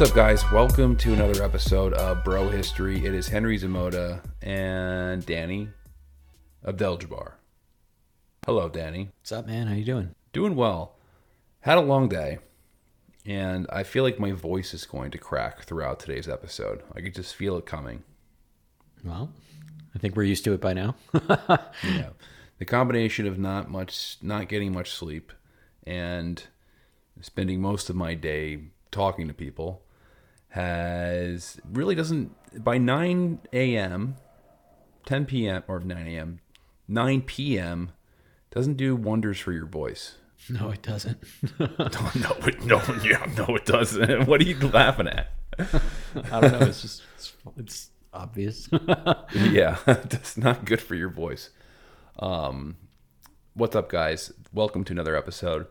What's up, guys? Welcome to another episode of Bro History. It is Henry Zamota and Danny Abdel Jabbar. Hello, Danny. What's up, man? How you doing? Doing well. Had a long day, and I feel like my voice is going to crack throughout today's episode. I could just feel it coming. Well, I think we're used to it by now. Yeah, the combination of not much, not getting much sleep, and spending most of my day talking to people has really doesn't by 9 a.m 10 p.m or 9 a.m 9 p.m doesn't do wonders for your voice no, it doesn't. no no it, no yeah no it doesn't what are you laughing at I don't know. It's just it's, it's obvious. yeah that's not good for your voice um what's up guys welcome to another episode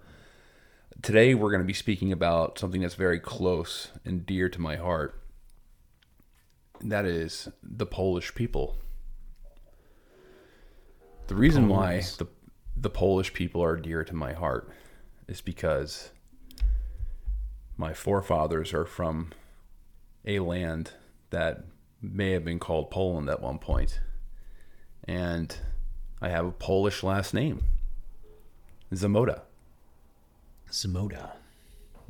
today we're going to be speaking about something that's very close and dear to my heart. And that is the polish people. The reason why the the polish people are dear to my heart is because my forefathers are from a land that may have been called Poland at one point. And I have a Polish last name Zamota Samoda.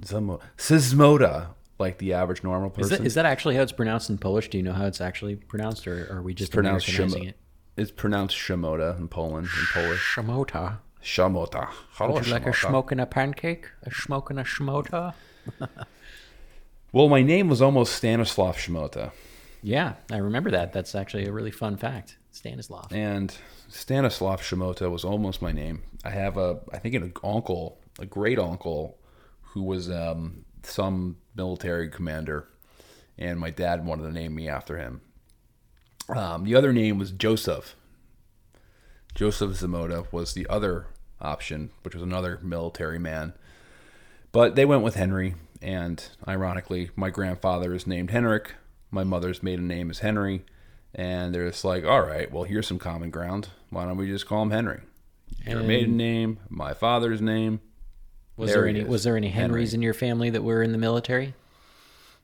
Zamo- Sismoda, like the average normal person. Is that, is that actually how it's pronounced in Polish? Do you know how it's actually pronounced, or are we just pronounced Americanizing Shimo- it? It's pronounced Shimoda in Poland, in Polish. Shmota. Shamota. Hello, Would you like a Shimota. smoking a pancake? A smoking a shmota? Well, my name was almost Stanislav Shimota. Yeah, I remember that. That's actually a really fun fact. Stanislav. And Stanislav Shimota was almost my name. I have a, I think an uncle, a great uncle, who was um, some military commander, and my dad wanted to name me after him. Um, the other name was Joseph. Joseph Zamota was the other option, which was another military man. But they went with Henry, and ironically, my grandfather is named Henrik. My mother's maiden name is Henry, and they're just like, all right, well, here's some common ground. Why don't we just call him Henry? Your maiden name, my father's name. Was There there any is. was there any Henry. Henrys in your family that were in the military?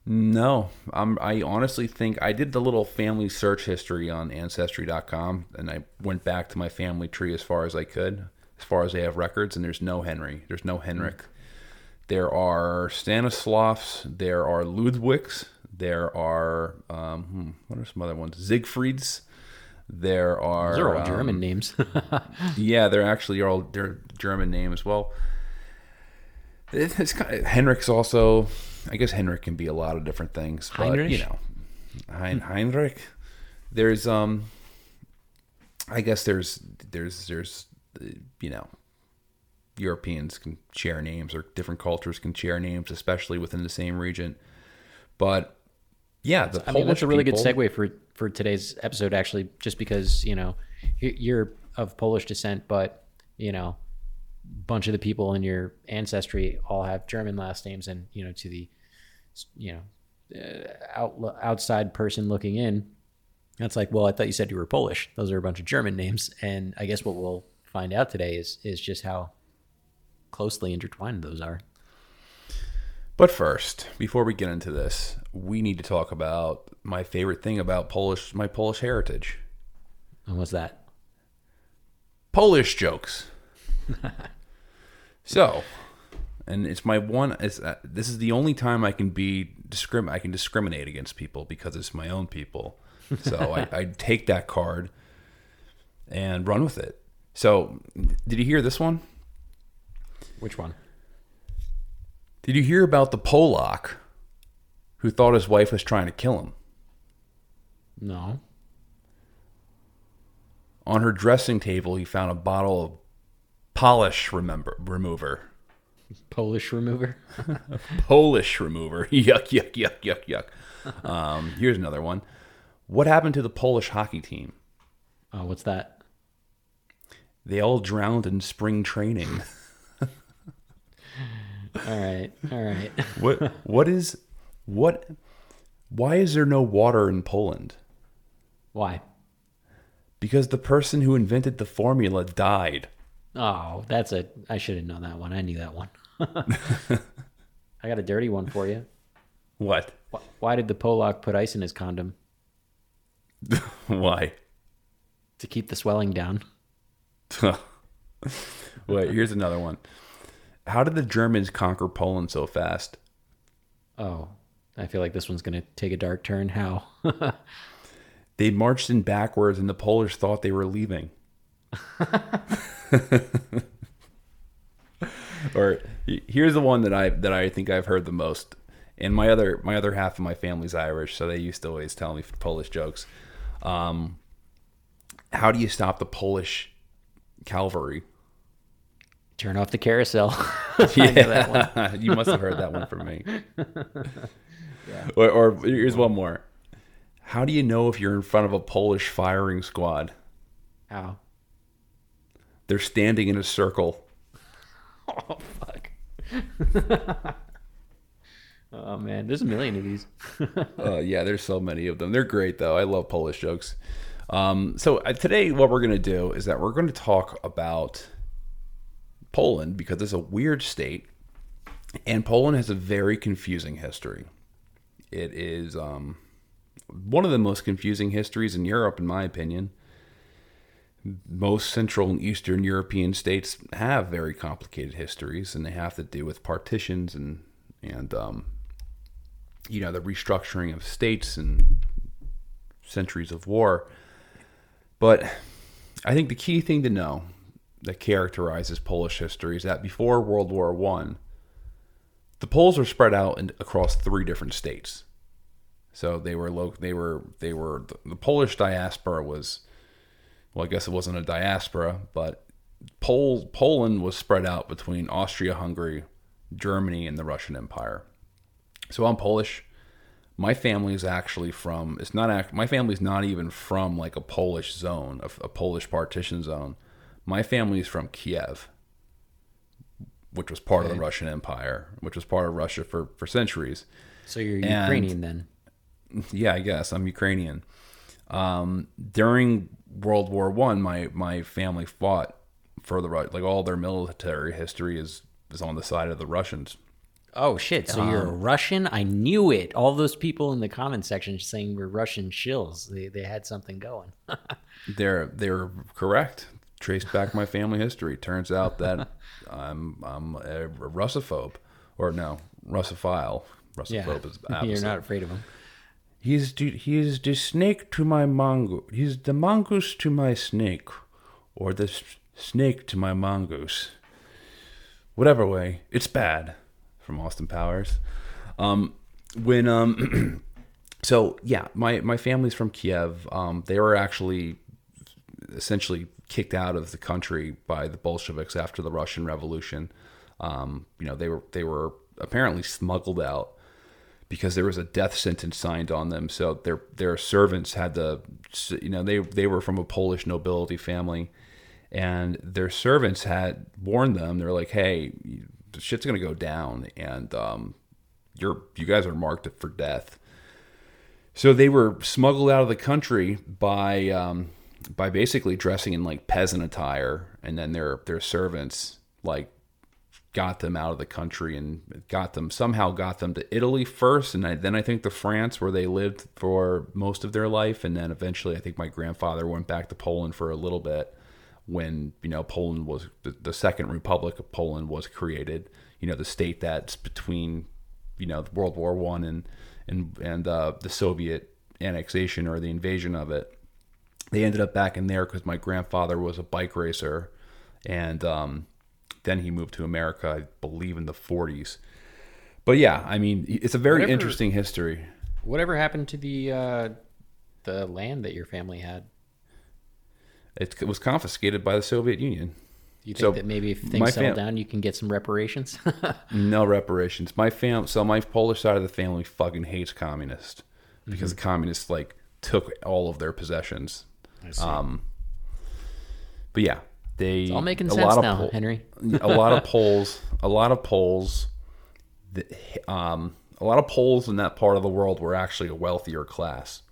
No, I'm, I honestly think I did the little family search history on Ancestry.com, and I went back to my family tree as far as I could, as far as they have records, and there's no Henry, there's no Henrik. There are Stanislavs, there are Ludwigs, there are um, hmm, what are some other ones? Siegfrieds. There are Those are all um, German names. Yeah, they're actually all they're German names. Well, it's kind of, Henrik's also. I guess Henrik can be a lot of different things, but Heinrich? you know, hein, Heinrich. There's um. I guess there's there's there's uh, you know. Europeans can share names, or different cultures can share names, especially within the same region. But yeah, the I mean, that's a really people- good segue for for today's episode, actually, just because you know you're of Polish descent, but you know, bunch of the people in your ancestry all have German last names, and you know, to the you know uh, out, outside person looking in, that's like, well, I thought you said you were Polish. Those are a bunch of German names, and I guess what we'll find out today is is just how closely intertwined those are. But first, before we get into this, we need to talk about my favorite thing about Polish, my Polish heritage. And what's that? Polish jokes. so, and it's my one. It's, uh, this is the only time I can be discrim. I can discriminate against people because it's my own people. So I, I take that card and run with it. So, did you hear this one? Which one? Did you hear about the Polak who thought his wife was trying to kill him? No. On her dressing table, he found a bottle of polish remember, remover. Polish remover. Polish remover. yuck, yuck, yuck, yuck, yuck. Um, here's another one. What happened to the Polish hockey team? Oh, what's that? They all drowned in spring training. All right. All right. what what is what why is there no water in Poland? Why? Because the person who invented the formula died. Oh, that's a. I should have known that one. I knew that one. I got a dirty one for you. What? Wh- Why did the Polak put ice in his condom? Why? To keep the swelling down. Wait, here's another one. How did the Germans conquer Poland so fast? Oh, I feel like this one's going to take a dark turn. How? They marched in backwards and the Polish thought they were leaving. or here's the one that I that I think I've heard the most. And my other my other half of my family's Irish, so they used to always tell me Polish jokes. Um, how do you stop the Polish cavalry? Turn off the carousel. Yeah, you must have heard that one from me. or, or here's one more. How do you know if you're in front of a Polish firing squad? How? They're standing in a circle. Oh fuck. oh man, there's a million of these. Uh, yeah, there's so many of them. They're great though. I love Polish jokes. Um, so uh, today, what we're going to do is that we're going to talk about Poland because it's a weird state, and Poland has a very confusing history. It is um, one of the most confusing histories in Europe, in my opinion. Most Central and Eastern European states have very complicated histories, and they have to do with partitions and and um, you know the restructuring of states and centuries of war. But I think the key thing to know that characterizes Polish history is that before World War One, the Poles were spread out in, across three different states. So they were lo- they were they were the, the Polish diaspora was well, I guess it wasn't a diaspora, but Pol- Poland was spread out between Austria-Hungary, Germany, and the Russian Empire. So I'm Polish. My family is actually from. It's not. act- My family's not even from like a Polish zone, a, a Polish partition zone. My family is from Kiev, which was part of the Russian Empire, which was part of Russia for for centuries. So you're And- Ukrainian then? Yeah, I guess I'm Ukrainian. Um, during World War One, my my family fought for the Ru- like all their military history is is on the side of the Russians. Oh shit! So you're a Russian? I knew it. All those people in the comment section saying we're Russian shills. They they had something going. They're they're correct. Traced back my family history. Turns out that I'm I'm a Russophobe, or no Russophile. yeah, Russophobe is you're not afraid of them. He's the, he's the snake to my mongoose. He's the mongoose to my snake, or the snake to my mongoose. Whatever way, it's bad. From Austin Powers. Um, when um, so yeah, my my family's from Kiev. Um, they were actually essentially kicked out of the country by the Bolsheviks after the Russian Revolution. Um, you know, they were they were apparently smuggled out because there was a death sentence signed on them. So their their servants had the you know, they they were from a Polish nobility family, and their servants had warned them. They're like, "Hey, shit's gonna go down, and um, you're you guys are marked for death." So they were smuggled out of the country by um, by basically dressing in like peasant attire, and then their their servants like got them out of the country and got them somehow got them to Italy first, and I, then I think to France where they lived for most of their life, and then eventually I think my grandfather went back to Poland for a little bit when you know Poland was the, the Second Republic of Poland was created. You know the state that's between you know World War One and and and uh, the Soviet annexation or the invasion of it. They ended up back in there because my grandfather was a bike racer, and um, then he moved to America, I believe, in the 40s. But yeah, I mean, it's a very Whatever- interesting history. Whatever happened to the uh, the land that your family had? It was confiscated by the Soviet Union. You think So, that maybe if things settle fam- down, you can get some reparations? No reparations. My fam, so my Polish side of the family fucking hates communists because Mm-hmm. the communists like took all of their possessions. Um, but yeah, they it's all making a sense lot of now, Pol- Henry. a lot of Poles, a lot of Poles, that, um, a lot of Poles in that part of the world were actually a wealthier class,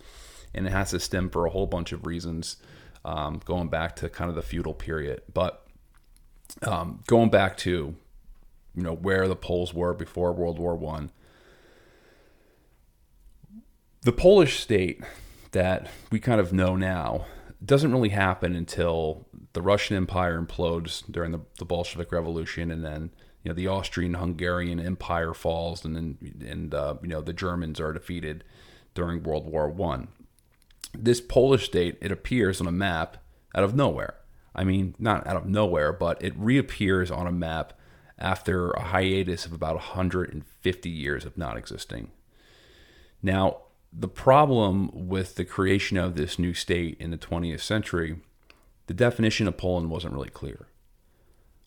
and it has to stem for a whole bunch of reasons, um, going back to kind of the feudal period. But um, going back to, you know, where the Poles were before World War One, the Polish state that we kind of know now doesn't really happen until the Russian Empire implodes during the, the Bolshevik Revolution, and then you know the Austrian-Hungarian Empire falls, and then and uh, you know the Germans are defeated during World War One. This Polish state it appears on a map out of nowhere. I mean, not out of nowhere, but it reappears on a map after a hiatus of about 150 years of not existing. Now, the problem with the creation of this new state in the 20th century, the definition of Poland wasn't really clear.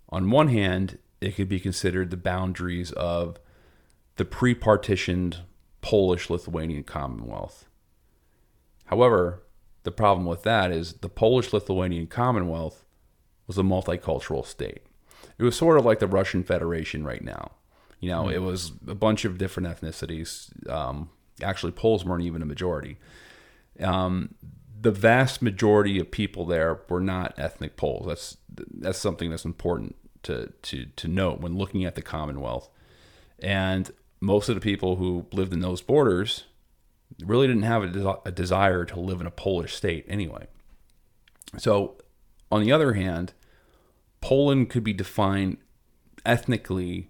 On one hand, it could be considered the boundaries of the pre partitioned Polish Lithuanian Commonwealth. However, the problem with that is the Polish Lithuanian Commonwealth was a multicultural state. It was sort of like the Russian Federation right now. You know, it was a bunch of different ethnicities. Um, actually, Poles weren't even a majority. Um, the vast majority of people there were not ethnic Poles. That's that's something that's important to to to note when looking at the Commonwealth. And most of the people who lived in those borders really didn't have a, desi- a desire to live in a Polish state anyway. So, on the other hand, Poland could be defined ethnically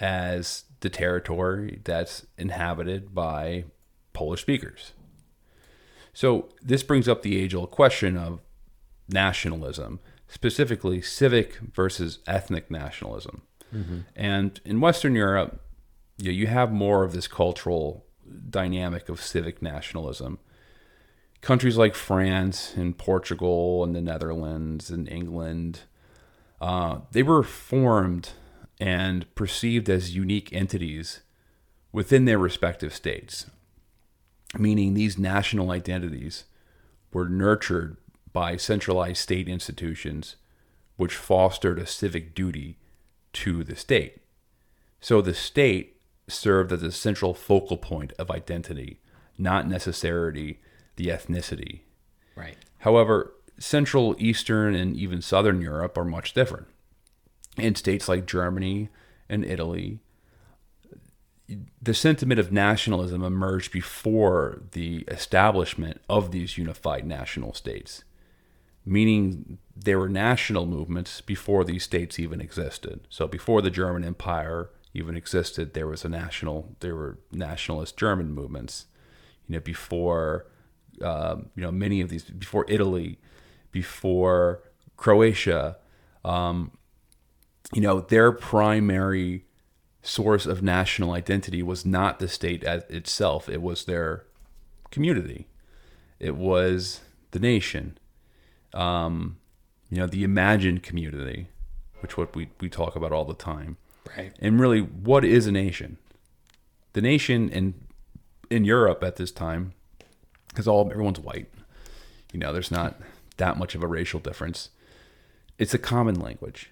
as the territory that's inhabited by Polish speakers. So, this brings up the age old question of nationalism, specifically civic versus ethnic nationalism. And in Western Europe, you, you have more of this cultural dynamic of civic nationalism. Countries like France and Portugal and the Netherlands and England, uh, they were formed and perceived as unique entities within their respective states, meaning these national identities were nurtured by centralized state institutions which fostered a civic duty to the state. So the state served as a central focal point of identity, not necessarily the ethnicity. Right. However, Central, Eastern, and even Southern Europe are much different. In states like Germany and Italy, the sentiment of nationalism emerged before the establishment of these unified national states, meaning there were national movements before these states even existed. So before the German Empire even existed, there was a national, there were nationalist German movements. You know, before um, you know many of these, before Italy, before Croatia, um, you know, their primary source of national identity was not the state as itself; it was their community, it was the nation, um, you know, the imagined community, which what we we talk about all the time. Right. And really, what is a nation? The nation in in Europe at this time, because all everyone's white, you know, there's not that much of a racial difference. It's a common language.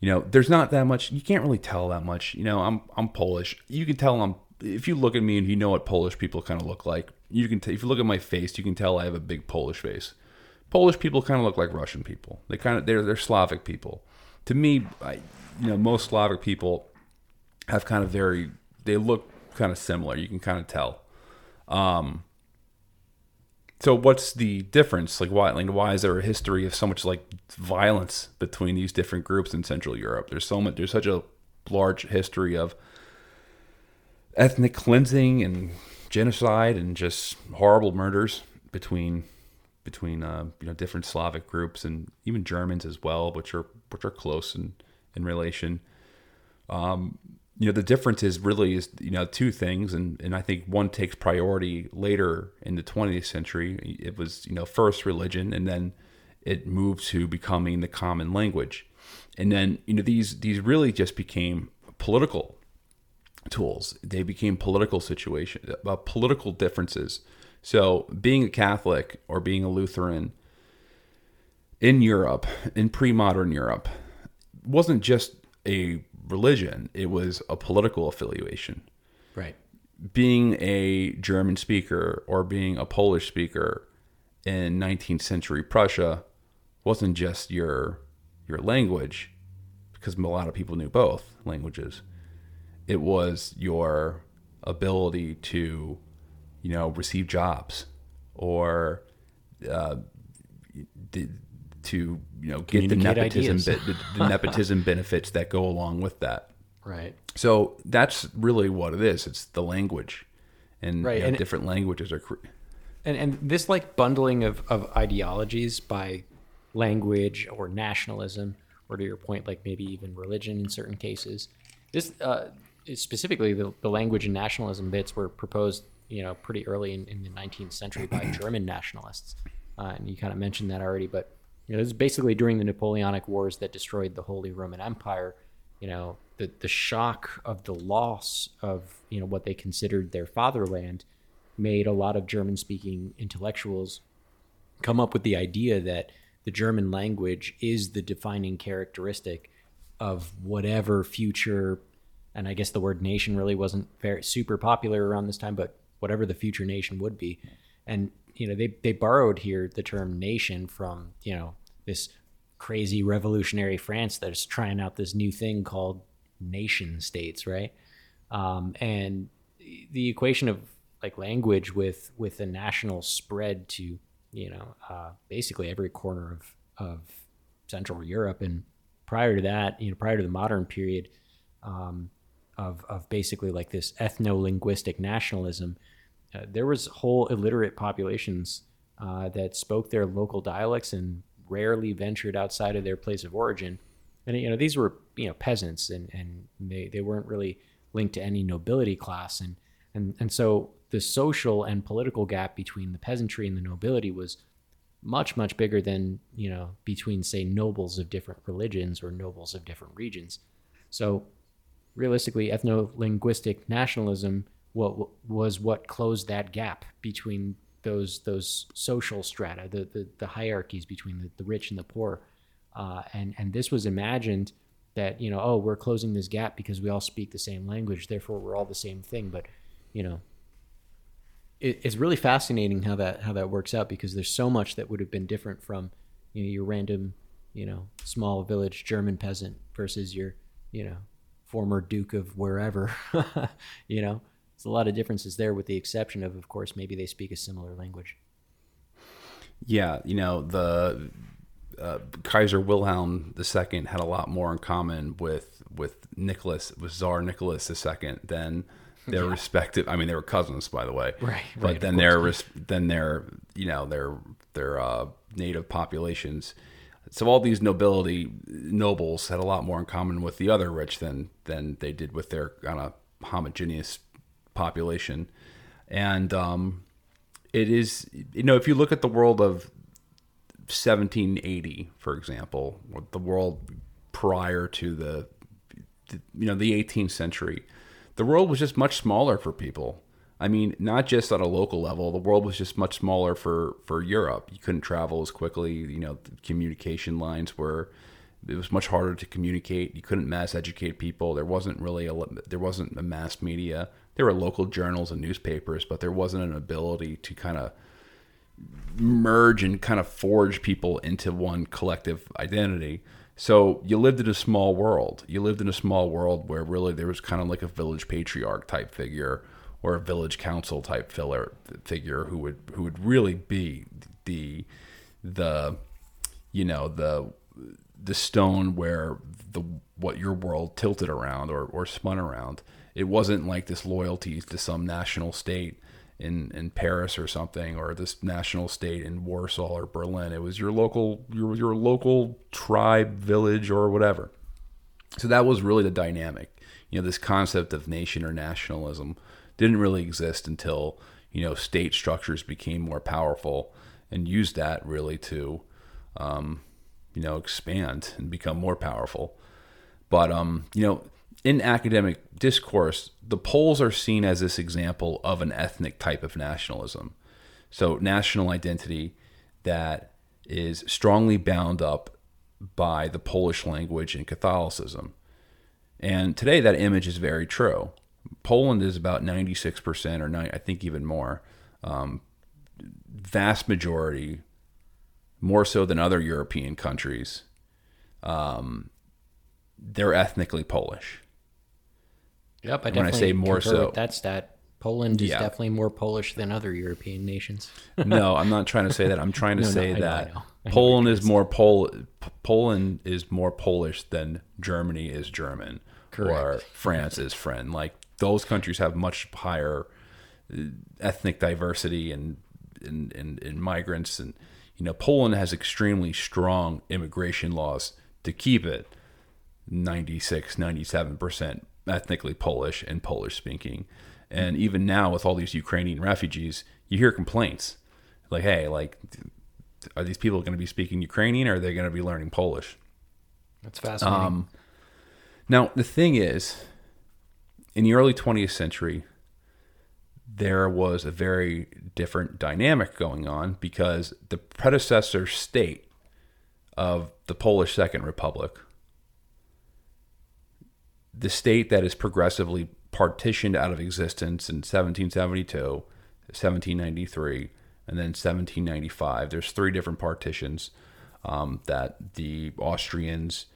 You know, there's not that much. You can't really tell that much. You know, I'm I'm Polish. You can tell I'm. If you look at me and you know what Polish people kind of look like, you can. T- if you look at my face, you can tell I have a big Polish face. Polish people kind of look like Russian people. They kind of they're they're Slavic people. To me, I, you know, most Slavic people have kind of very. They look kind of similar. You can kind of tell. Um, so what's the difference? Like why like why is there a history of so much like violence between these different groups in Central Europe? There's so much there's such a large history of ethnic cleansing and genocide and just horrible murders between between uh, you know different Slavic groups and even Germans as well, which are which are close in in relation. Um, you know the difference is really is you know two things and and I think one takes priority later in the 20th century. It was you know first religion and then it moved to becoming the common language. And then you know these these really just became political tools. They became political situation uh, political differences. So being a catholic or being a lutheran in Europe in pre-modern Europe wasn't just a religion, it was a political affiliation. Right. Being a German speaker or being a Polish speaker in 19th century Prussia wasn't just your your language because a lot of people knew both languages. It was your ability to, you know, receive jobs or uh, to you know get the nepotism the, the nepotism benefits that go along with that. Right. So that's really what it is. It's the language, and, right. You know, and different languages are. Cre- and and this like bundling of of ideologies by language or nationalism, or to your point, like maybe even religion in certain cases. This uh, specifically the, the language and nationalism bits were proposed, you know, pretty early in, in the 19th century by German nationalists. Uh, and you kind of mentioned that already, but you know, this is basically during the Napoleonic Wars that destroyed the Holy Roman Empire. You know, the the shock of the loss of you know what they considered their fatherland made a lot of German speaking intellectuals come up with the idea that the German language is the defining characteristic of whatever future and I guess the word nation really wasn't very super popular around this time, but whatever the future nation would be. And you know they they borrowed here the term nation from you know this crazy revolutionary France that's trying out this new thing called nation states, right? Um, and the equation of like language with with a national spread to you know uh, basically every corner of of Central Europe and prior to that, you know, prior to the modern period um, of of basically like this ethno linguistic nationalism uh, there was whole illiterate populations uh, that spoke their local dialects and rarely ventured outside of their place of origin. And you know these were you know peasants and and they, they weren't really linked to any nobility class and and and so the social and political gap between the peasantry and the nobility was much much bigger than you know between say nobles of different religions or nobles of different regions. So realistically, ethno linguistic nationalism what was what closed that gap between those those social strata, the the, the hierarchies between the, the rich and the poor, uh, and and this was imagined that you know oh we're closing this gap because we all speak the same language, therefore we're all the same thing. But you know, it, it's really fascinating how that how that works out because there's so much that would have been different from you know your random you know small village German peasant versus your you know former duke of wherever, you know there's a lot of differences there, with the exception of, of course, maybe they speak a similar language. Yeah, you know the uh, Kaiser Wilhelm II had a lot more in common with with Nicholas, with Tsar Nicholas II than their yeah. respective. I mean, they were cousins, by the way. Right. But right, then their then their you know their their uh, native populations. So all these nobility nobles had a lot more in common with the other rich than than they did with their kind of homogeneous population, and um, it is you know if you look at the world of 1780, for example, the world prior to the, the you know the 18th century, the world was just much smaller for people. I mean, not just on a local level. The world was just much smaller for for Europe. You couldn't travel as quickly. You know, communication lines were it was much harder to communicate. You couldn't mass educate people. There wasn't really a there wasn't a mass media there were local journals and newspapers, but there wasn't an ability to kind of merge and kind of forge people into one collective identity. So you lived in a small world. You lived in a small world where really there was kind of like a village patriarch type figure or a village council type filler figure who would who would really be the the you know the the stone where the what your world tilted around or, or spun around it wasn't like this loyalty to some national state in in Paris or something or this national state in Warsaw or Berlin. It was your local your your local tribe, village or whatever. So that was really the dynamic. You know, this concept of nation or nationalism didn't really exist until, you know, state structures became more powerful and used that really to, um, you know, expand and become more powerful. But, um, you know, in academic discourse, the Poles are seen as this example of an ethnic type of nationalism. So, national identity that is strongly bound up by the Polish language and Catholicism. And today, that image is very true. Poland is about 96%, or I think even more, um, vast majority, more so than other European countries, um, they're ethnically Polish. Yep, I When I definitely say more so- with that stat. Poland is Yeah. definitely more Polish than other European nations. no, I'm not trying to say that. I'm trying to No, no, say I that know. I know Poland is more Pol- Poland is more Polish than Germany is German or France is French. Like those countries have much higher uh, ethnic diversity and and, and, and migrants and you know Poland has extremely strong immigration laws to keep it 96 97% ethnically Polish and Polish speaking. And even now with all these Ukrainian refugees you hear complaints. Like hey like are these people going to be speaking Ukrainian or are they going to be learning Polish? That's fascinating. um, now, the thing is, in the early 20th century, there was a very different dynamic going on because the predecessor state of the Polish Second Republic, the state that is progressively partitioned out of existence in 1772, 1793, and then 1795, there's three different partitions um, that the Austrians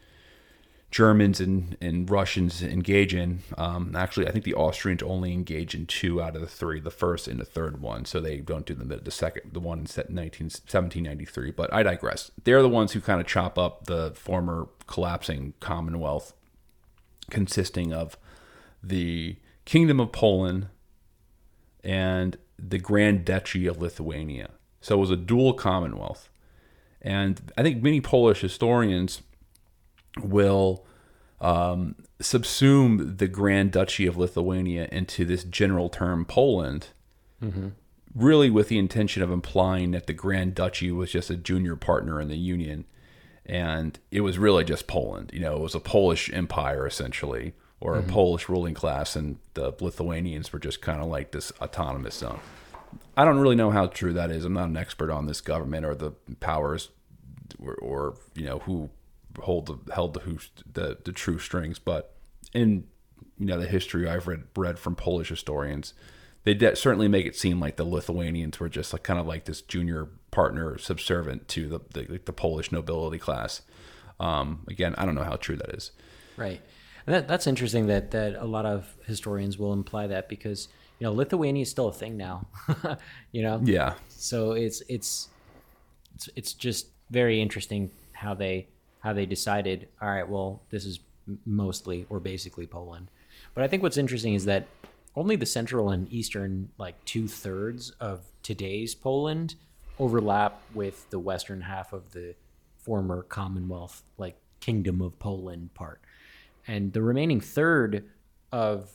Germans and, and Russians engage in. Um, actually, I think the Austrians only engage in two out of the three, the first and the third one. So they don't do the, the second, the one in 19, 1793. But I digress. They're the ones who kind of chop up the former collapsing Commonwealth, consisting of the Kingdom of Poland and the Grand Duchy of Lithuania. So it was a dual Commonwealth. And I think many Polish historians will um, subsume the Grand Duchy of Lithuania into this general term Poland, really with the intention of implying that the Grand Duchy was just a junior partner in the Union, and it was really just Poland. You know, it was a Polish empire essentially, or a mm-hmm. Polish ruling class, and the Lithuanians were just kind of like this autonomous zone. I don't really know how true that is. I'm not an expert on this government or the powers, or, or you know who hold the held the who the, the true strings. But in you know the history I've read read from Polish historians, they de- certainly make it seem like the Lithuanians were just like kind of like this junior partner subservient to the the, like the Polish nobility class. Um, again, I don't know how true that is. Right. And that, that's interesting that, that a lot of historians will imply that because, you know, Lithuania is still a thing now, you know? Yeah, So it's, it's, it's, it's just very interesting how they, how they decided, all right, well, this is mostly or basically Poland. But I think what's interesting is that only the central and eastern, like two thirds of today's Poland overlap with the western half of the former Commonwealth, like Kingdom of Poland part. And the remaining third of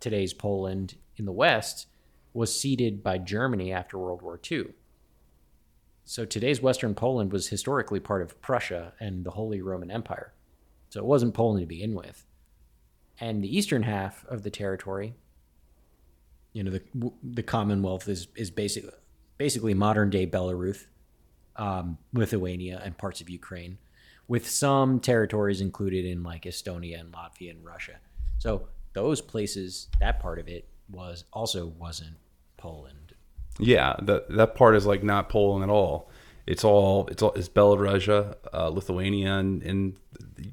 today's Poland in the west was ceded by Germany after World War II. So today's Western Poland was historically part of Prussia and the Holy Roman Empire. So it wasn't Poland to begin with. And the eastern half of the territory, you know, the the Commonwealth is is basically basically modern day Belarus, um, Lithuania, and parts of Ukraine, with some territories included in like Estonia and Latvia and Russia. So those places, that part of it was also wasn't Poland. yeah. That that part is like not Poland at all. It's all it's all it's Belarusia, uh, Lithuania, and, and the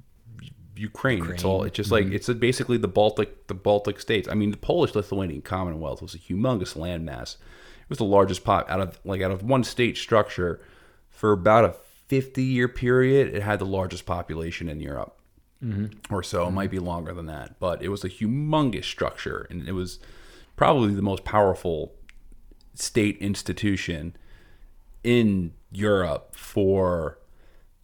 Ukraine. It's all it's just like it's basically the Baltic the Baltic states. I mean, the Polish Lithuanian Commonwealth was a humongous landmass. It was the largest pop out of like out of one state structure for about a 50 year period. It had the largest population in Europe. Mm-hmm. Or so it might be longer than that, but it was a humongous structure, and it was probably the most powerful state institution in Europe for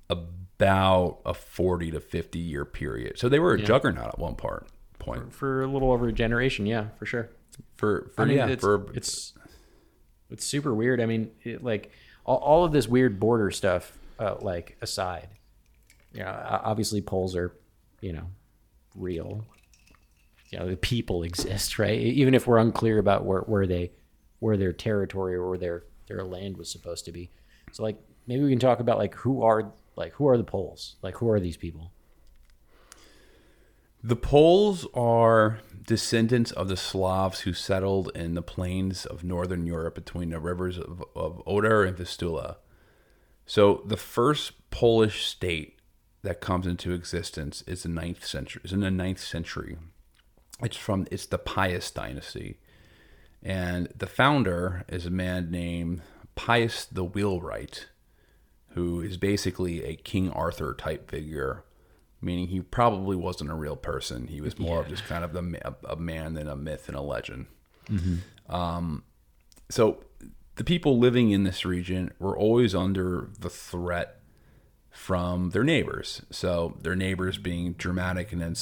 about a 40 to 50 year period. So they were a juggernaut at one part point. for a little over a generation. Yeah, for sure. For for I mean, yeah, it's, for it's it's super weird. I mean, it, like all, all of this weird border stuff, uh, like aside, you know, obviously Poles are, you know, real. You know, the people exist, right? Even if we're unclear about where, where they, where their territory or where their their land was supposed to be. So, like, maybe we can talk about like who are like who are the Poles? Like, who are these people? The Poles are descendants of the Slavs who settled in the plains of northern Europe between the rivers of, of Oder and Vistula. So the first Polish state that comes into existence is the ninth century. Is in the ninth century. It's from it's the Piast dynasty, and the founder is a man named Piast the Wheelwright, who is basically a King Arthur type figure meaning he probably wasn't a real person. He was more of just kind of the, a, a man than a myth and a legend. Um, so the people living in this region were always under the threat from their neighbors. So their neighbors being Germanic and then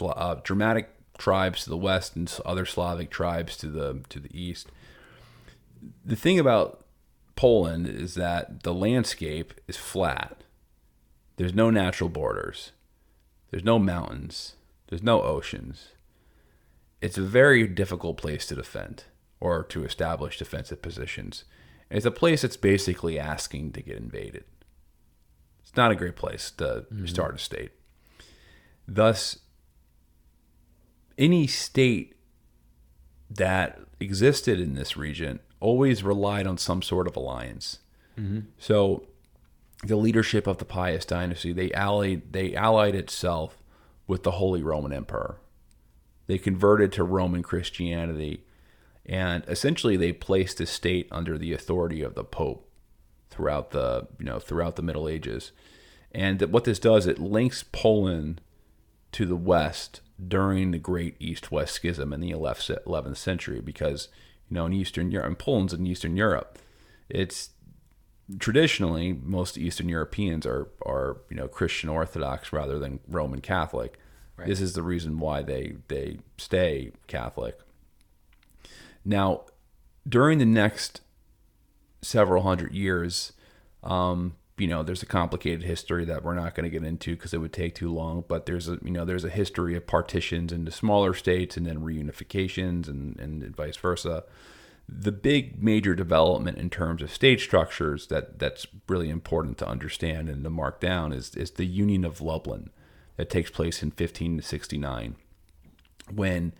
uh, Germanic tribes to the west and other Slavic tribes to the to the east. The thing about Poland is that the landscape is flat. There's no natural borders. There's no mountains. There's no oceans. It's a very difficult place to defend or to establish defensive positions. And it's a place that's basically asking to get invaded. It's not a great place to mm-hmm. start a state. Thus, any state that existed in this region always relied on some sort of alliance. Mm-hmm. So, the leadership of the Piast dynasty, they allied they allied itself with the Holy Roman Emperor. They converted to Roman Christianity, and essentially they placed the state under the authority of the Pope throughout the you know throughout the Middle Ages. And what this does, it links Poland to the West during the Great East-West Schism in the 11th century, because you know in Eastern Europe, and Poland's in Eastern Europe, it's traditionally most Eastern Europeans are are you know Christian Orthodox rather than Roman Catholic. This is the reason why they they stay Catholic. Now, during the next several hundred years, um, you know, there's a complicated history that we're not going to get into because it would take too long. But there's a you know there's a history of partitions into smaller states and then reunifications and and vice versa the big major development in terms of state structures that that's really important to understand and to mark down is is the Union of Lublin that takes place in 1569 when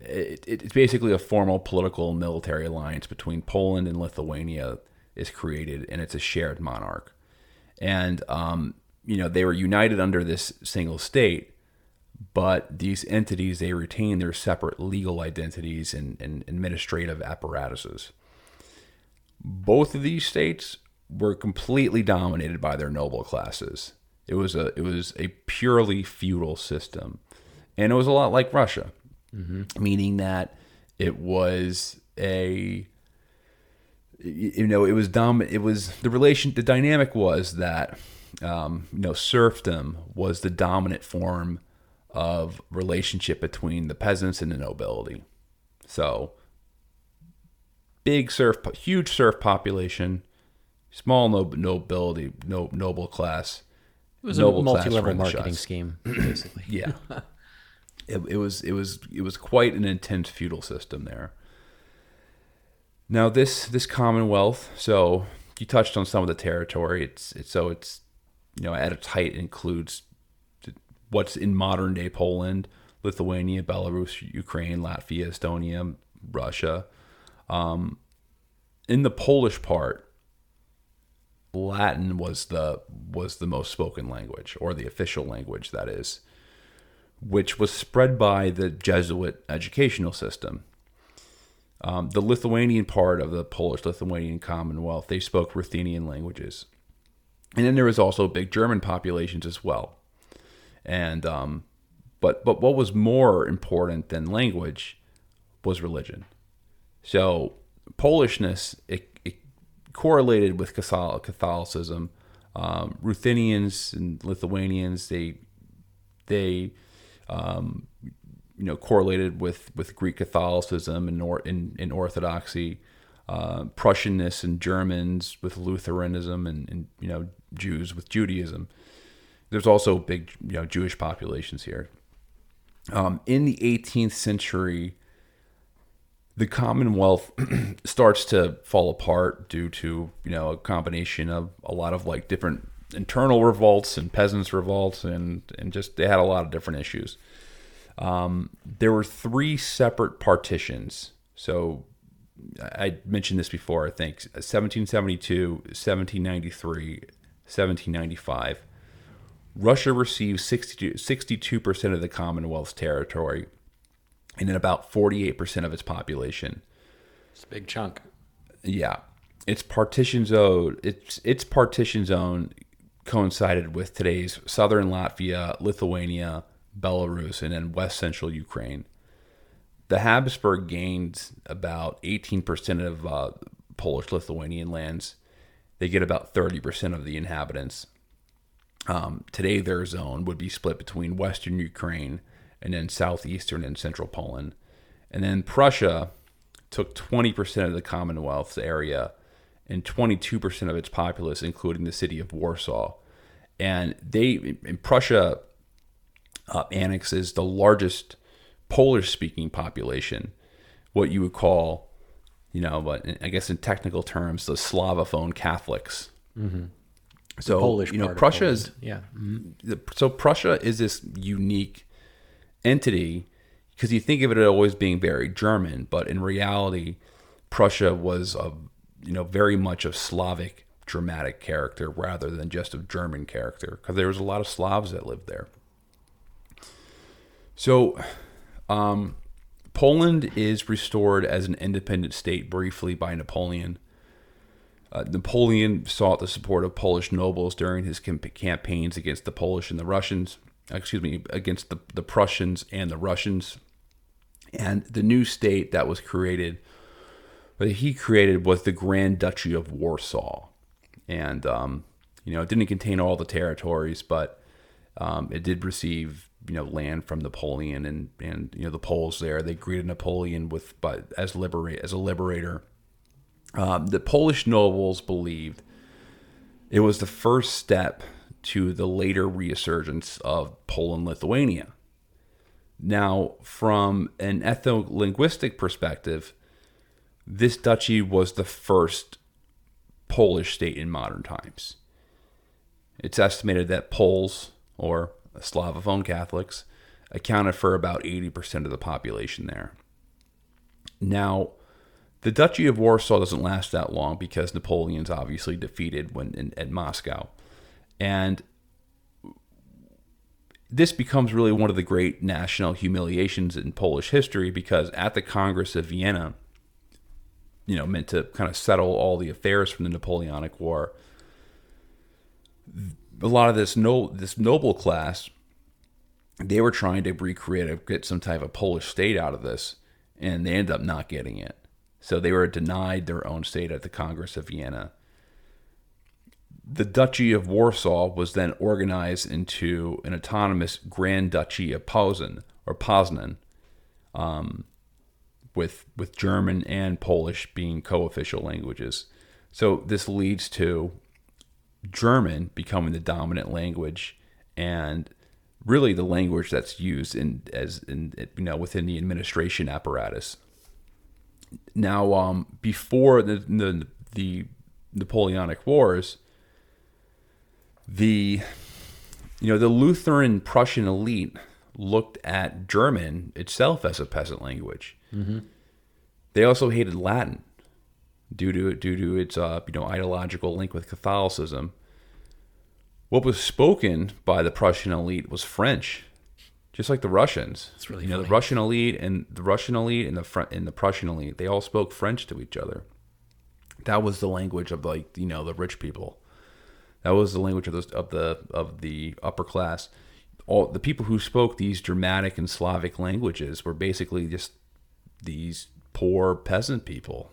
it, it's basically a formal political military alliance between Poland and Lithuania is created and it's a shared monarch. And um, you know they were united under this single state but these entities they retain their separate legal identities and, and administrative apparatuses. Both of these states were completely dominated by their noble classes. It was a it was a purely feudal system, and it was a lot like Russia, meaning that it was a you know it was dom it was the relation the dynamic was that um, you know serfdom was the dominant form of relationship between the peasants and the nobility. So big serf, huge serf population, small nob- nobility, no, noble class. It was Noble a multi-level marketing shots. scheme, basically. Yeah, it, it was it was it was quite an intense feudal system there. Now this this Commonwealth, so you touched on some of the territory. It's it's so it's you know at its height includes what's in modern day Poland, Lithuania, Belarus, Ukraine, Latvia, Estonia, Russia. Um, in the Polish part, Latin was the was the most spoken language, or the official language, that is, which was spread by the Jesuit educational system. Um, the Lithuanian part of the Polish Lithuanian Commonwealth, they spoke Ruthenian languages, and then there was also big German populations as well. And um, but but what was more important than language was religion. So Polishness it, it correlated with Catholicism Um, Ruthenians and Lithuanians, they they um, you know correlated with with Greek Catholicism and or, in, in Orthodoxy, uh, Prussianists and Germans with Lutheranism, and, and you know Jews with Judaism. There's also big you know Jewish populations here. Um, in the 18th century, the Commonwealth starts to fall apart due to you know a combination of a lot of like different internal revolts and peasants revolts and and just they had a lot of different issues. Um, there were three separate partitions. So I mentioned this before. I think 1772, 1793, 1795. Russia receives 62 percent of the Commonwealth's territory and then about 48% of its population. It's a big chunk. Yeah. Its partition zone its its partition zone coincided with today's southern Latvia, Lithuania, Belarus, and then west central Ukraine. The Habsburg gained about 18% of uh, Polish Lithuanian lands. They get about 30% of the inhabitants. Um, today, their zone would be split between western Ukraine and then southeastern and central Poland. And then Prussia took 20% of the Commonwealth's area and 22% of its populace, including the city of Warsaw. And they, Prussia, uh, annexes the largest Polish speaking population, what you would call, you know, but I guess in technical terms, the Slavophone Catholics. Mm-hmm. So, Polish you know, Prussia is, yeah. the, so Prussia is this unique entity because you think of it always being very German, but in reality, Prussia was a you know very much of Slavic dramatic character rather than just of German character because there was a lot of Slavs that lived there. So, um, Poland is restored as an independent state briefly by Napoleon. Uh, Napoleon sought the support of Polish nobles during his camp- campaigns against the Polish and the Russians excuse me, against the, the Prussians and the Russians. And the new state that was created, that he created, was the Grand Duchy of Warsaw. And, um, you know, it didn't contain all the territories, but um, it did receive, you know, land from Napoleon and, and, you know, the Poles there. They greeted Napoleon with, but as, liberate, as a liberator. Um, the Polish nobles believed it was the first step to the later resurgence of Poland Lithuania. Now, from an ethno linguistic perspective, this duchy was the first Polish state in modern times. It's estimated that Poles, or Slavophone Catholics, accounted for about 80% of the population there. Now, the Duchy of Warsaw doesn't last that long because Napoleon's obviously defeated when in, at Moscow. And this becomes really one of the great national humiliations in Polish history because at the Congress of Vienna, you know, meant to kind of settle all the affairs from the Napoleonic War, a lot of this no this noble class, they were trying to recreate a, get some type of Polish state out of this, and they ended up not getting it. So they were denied their own state at the Congress of Vienna the Duchy of Warsaw was then organized into an autonomous Grand Duchy of Posen or Poznan, um, with with German and Polish being co-official languages. So this leads to German becoming the dominant language and really the language that's used in as in you know within the administration apparatus. Now, um, before the, the the Napoleonic Wars, the you know the Lutheran Prussian elite looked at German itself as a peasant language. Mm-hmm. They also hated Latin due to due to its uh, you know ideological link with Catholicism. What was spoken by the Prussian elite was French, just like the Russians. It's really you know funny. the Russian elite and the Russian elite and the Fr- and the Prussian elite. They all spoke French to each other. That was the language of like you know the rich people. That was the language of the of the of the upper class. All the people who spoke these Germanic and Slavic languages were basically just these poor peasant people.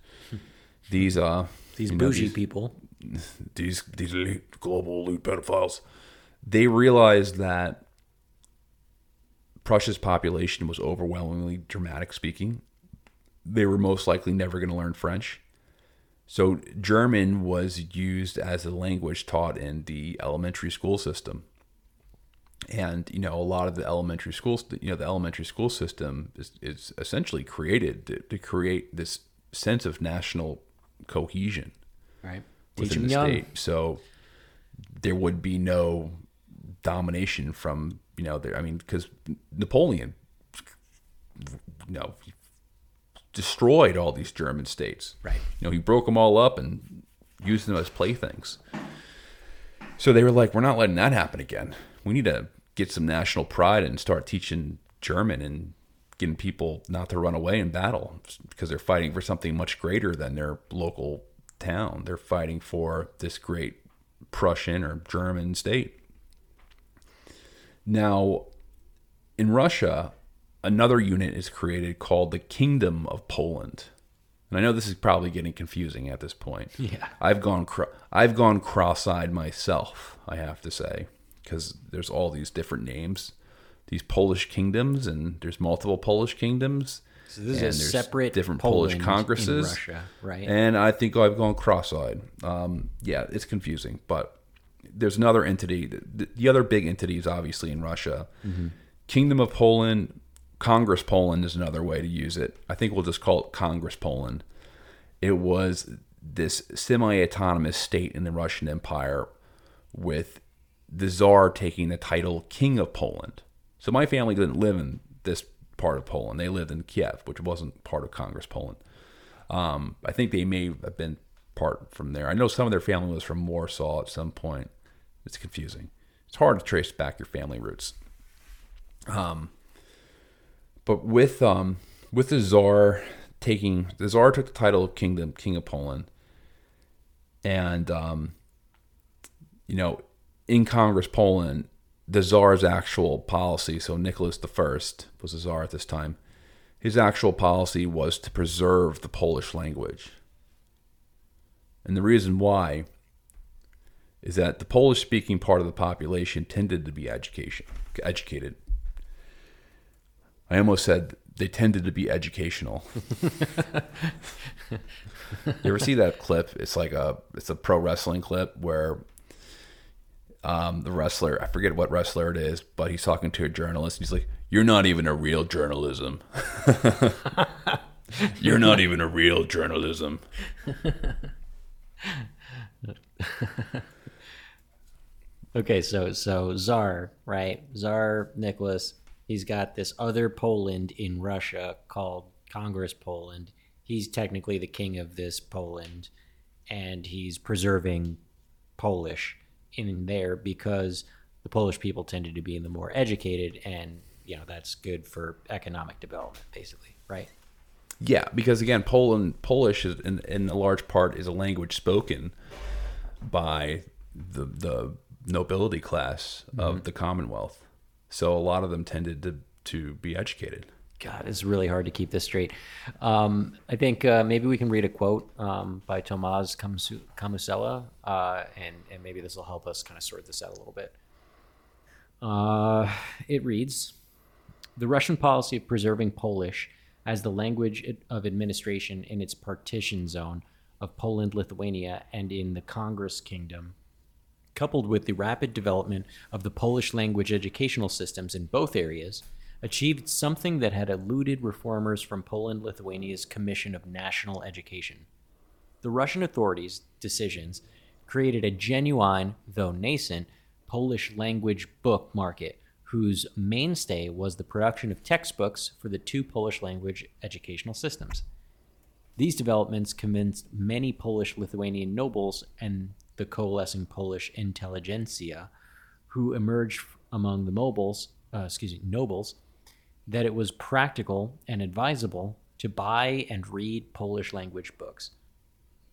these uh These you know, bougie these- people. these these elite global elite pedophiles, they realized that Prussia's population was overwhelmingly Germanic speaking. They were most likely never going to learn French. So German was used as a language taught in the elementary school system. And you know, a lot of the elementary schools, you know, the elementary school system is, is essentially created to, to create this sense of national cohesion Right. Within the young. state. So there would be no domination from you know there. I mean, because Napoleon, you know, destroyed all these German states. Right. You know, he broke them all up and used them as playthings. So they were like, we're not letting that happen again. We need to get some national pride and start teaching German and getting people not to run away in battle because they're fighting for something much greater than their local town. They're fighting for this great Prussian or German state. Now, in Russia, another unit is created called the Kingdom of Poland. And I know this is probably getting confusing at this point. Yeah. I've gone cro- I've gone cross-eyed myself, I have to say, because there's all these different names, these Polish kingdoms, and there's multiple Polish kingdoms. So this is a separate different Poland Polish in congresses, Russia, right? And I think I've gone cross-eyed. Um, yeah, it's confusing, but there's another entity. The, the other big entity is obviously in Russia. Kingdom of Poland, Congress Poland is another way to use it. I think we'll just call it Congress Poland. It was this semi-autonomous state in the Russian Empire with the Tsar taking the title King of Poland. So my family didn't live in this part of Poland. They lived in Kiev, which wasn't part of Congress Poland. Um, I think they may have been part from there. I know some of their family was from Warsaw at some point. It's confusing. It's hard to trace back your family roots. Um, but with um, with the Tsar taking the Tsar took the title of kingdom King of Poland, and um, you know, in Congress Poland, the czar's actual policy. So Nicholas I was the Tsar at this time. His actual policy was to preserve the Polish language, and the reason why is that the Polish-speaking part of the population tended to be education educated. I almost said they tended to be educational. you ever see that clip? It's like a it's a pro wrestling clip where um, the wrestler I forget what wrestler it is, but he's talking to a journalist. He's like, "You're not even a real journalism. You're not even a real journalism." Okay, so so Tsar, right? Tsar Nicholas, he's got this other Poland in Russia called Congress Poland. He's technically the king of this Poland, and he's preserving Polish in there because the Polish people tended to be the more educated, and you know that's good for economic development, basically, right? Yeah, because again, Poland Polish is in, in a large part is a language spoken by the the nobility class of mm-hmm. the Commonwealth. So a lot of them tended to to be educated. God, it's really hard to keep this straight. Um, I think uh, maybe we can read a quote um, by Tomas Camus- Kamusella, uh, and, and maybe this will help us kind of sort this out a little bit. Uh, it reads The Russian policy of preserving Polish as the language of administration in its partition zone of Poland, Lithuania, and in the Congress Kingdom, coupled with the rapid development of the Polish language educational systems in both areas, achieved something that had eluded reformers from Poland Lithuania's Commission of National Education. The Russian authorities' decisions created a genuine, though nascent, Polish language book market whose mainstay was the production of textbooks for the two Polish language educational systems. These developments convinced many Polish Lithuanian nobles and the coalescing Polish intelligentsia, who emerged among the nobles, uh, excuse me, nobles, that it was practical and advisable to buy and read Polish language books.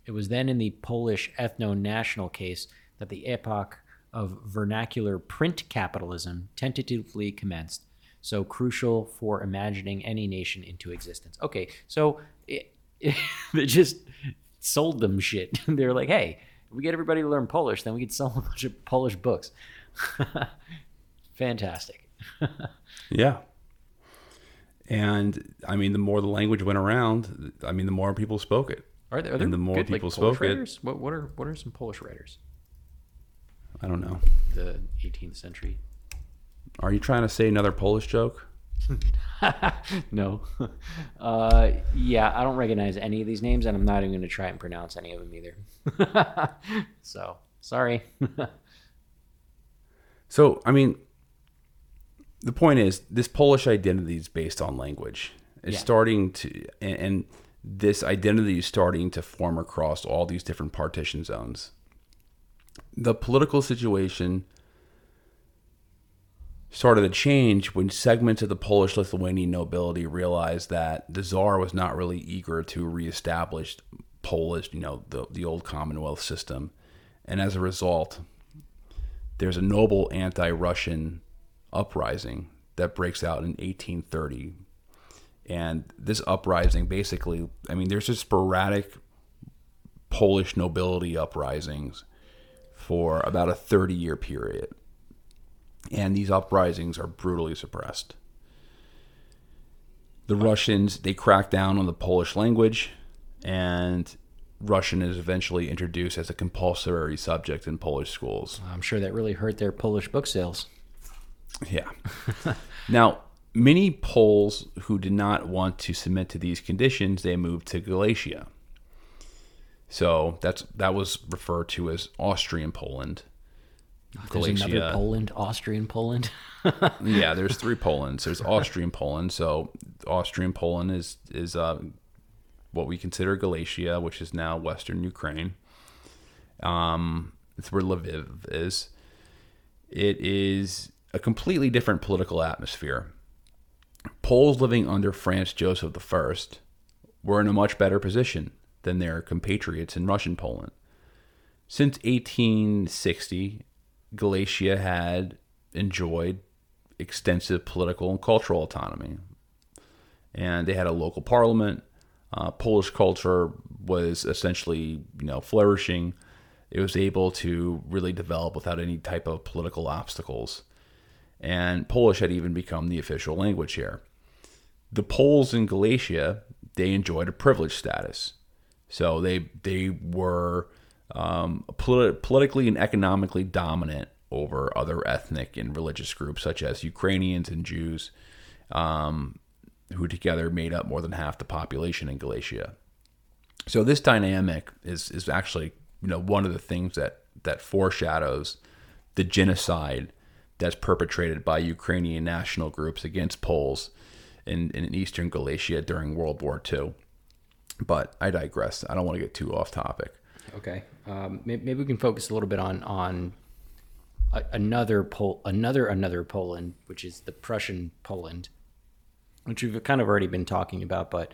It was then in the Polish ethno national case that the epoch of vernacular print capitalism tentatively commenced, so crucial for imagining any nation into existence. Okay, so it, it, they just sold them shit. They're like, hey, if we get everybody to learn Polish, then we could sell a bunch of Polish books. Fantastic. yeah. And I mean, the more the language went around, I mean, the more people spoke it. Are there, are there and the more good, people like, spoke Polish it, writers? What, what are what are some Polish writers? I don't know. The 18th century. Are you trying to say another Polish joke? no. Uh, yeah, I don't recognize any of these names, and I'm not even going to try and pronounce any of them either. so sorry. So, I mean, the point is, this Polish identity is based on language. It's Yeah. starting to, and, and this identity is starting to form across all these different partition zones. The political situation started to change when segments of the Polish Lithuanian nobility realized that the Czar was not really eager to reestablish Polish, you know, the, the old Commonwealth system. And as a result, there's a noble anti-Russian uprising that breaks out in 1830. And this uprising basically, I mean, there's just sporadic Polish nobility uprisings for about a 30 year period. And these uprisings are brutally suppressed. The Russians, they crack down on the Polish language, and Russian is eventually introduced as a compulsory subject in Polish schools. I'm sure that really hurt their Polish book sales. Yeah. now, many Poles who did not want to submit to these conditions, they moved to Galicia. So that's that was referred to as Austrian Poland. There's another Poland, Austrian Poland. yeah, there's three Polands. There's Austrian Poland. So Austrian Poland is is uh, what we consider Galatia, which is now Western Ukraine. Um, it's where Lviv is. It is a completely different political atmosphere. Poles living under Franz Joseph I were in a much better position than their compatriots in Russian Poland. Since 1860, Galicia had enjoyed extensive political and cultural autonomy. And they had a local parliament. Uh, Polish culture was essentially, you know, flourishing. It was able to really develop without any type of political obstacles. And Polish had even become the official language here. The Poles in Galatia, they enjoyed a privileged status. So they they were um, polit- politically and economically dominant over other ethnic and religious groups such as Ukrainians and Jews, um, who together made up more than half the population in Galatia. So this dynamic is is actually you know one of the things that that foreshadows the genocide that's perpetrated by Ukrainian national groups against Poles in, in eastern Galicia during World War II. But I digress. I don't want to get too off topic. Okay, um, maybe, we can focus a little bit on on another Pol- another another Poland, which is the Prussian Poland, which we've kind of already been talking about. But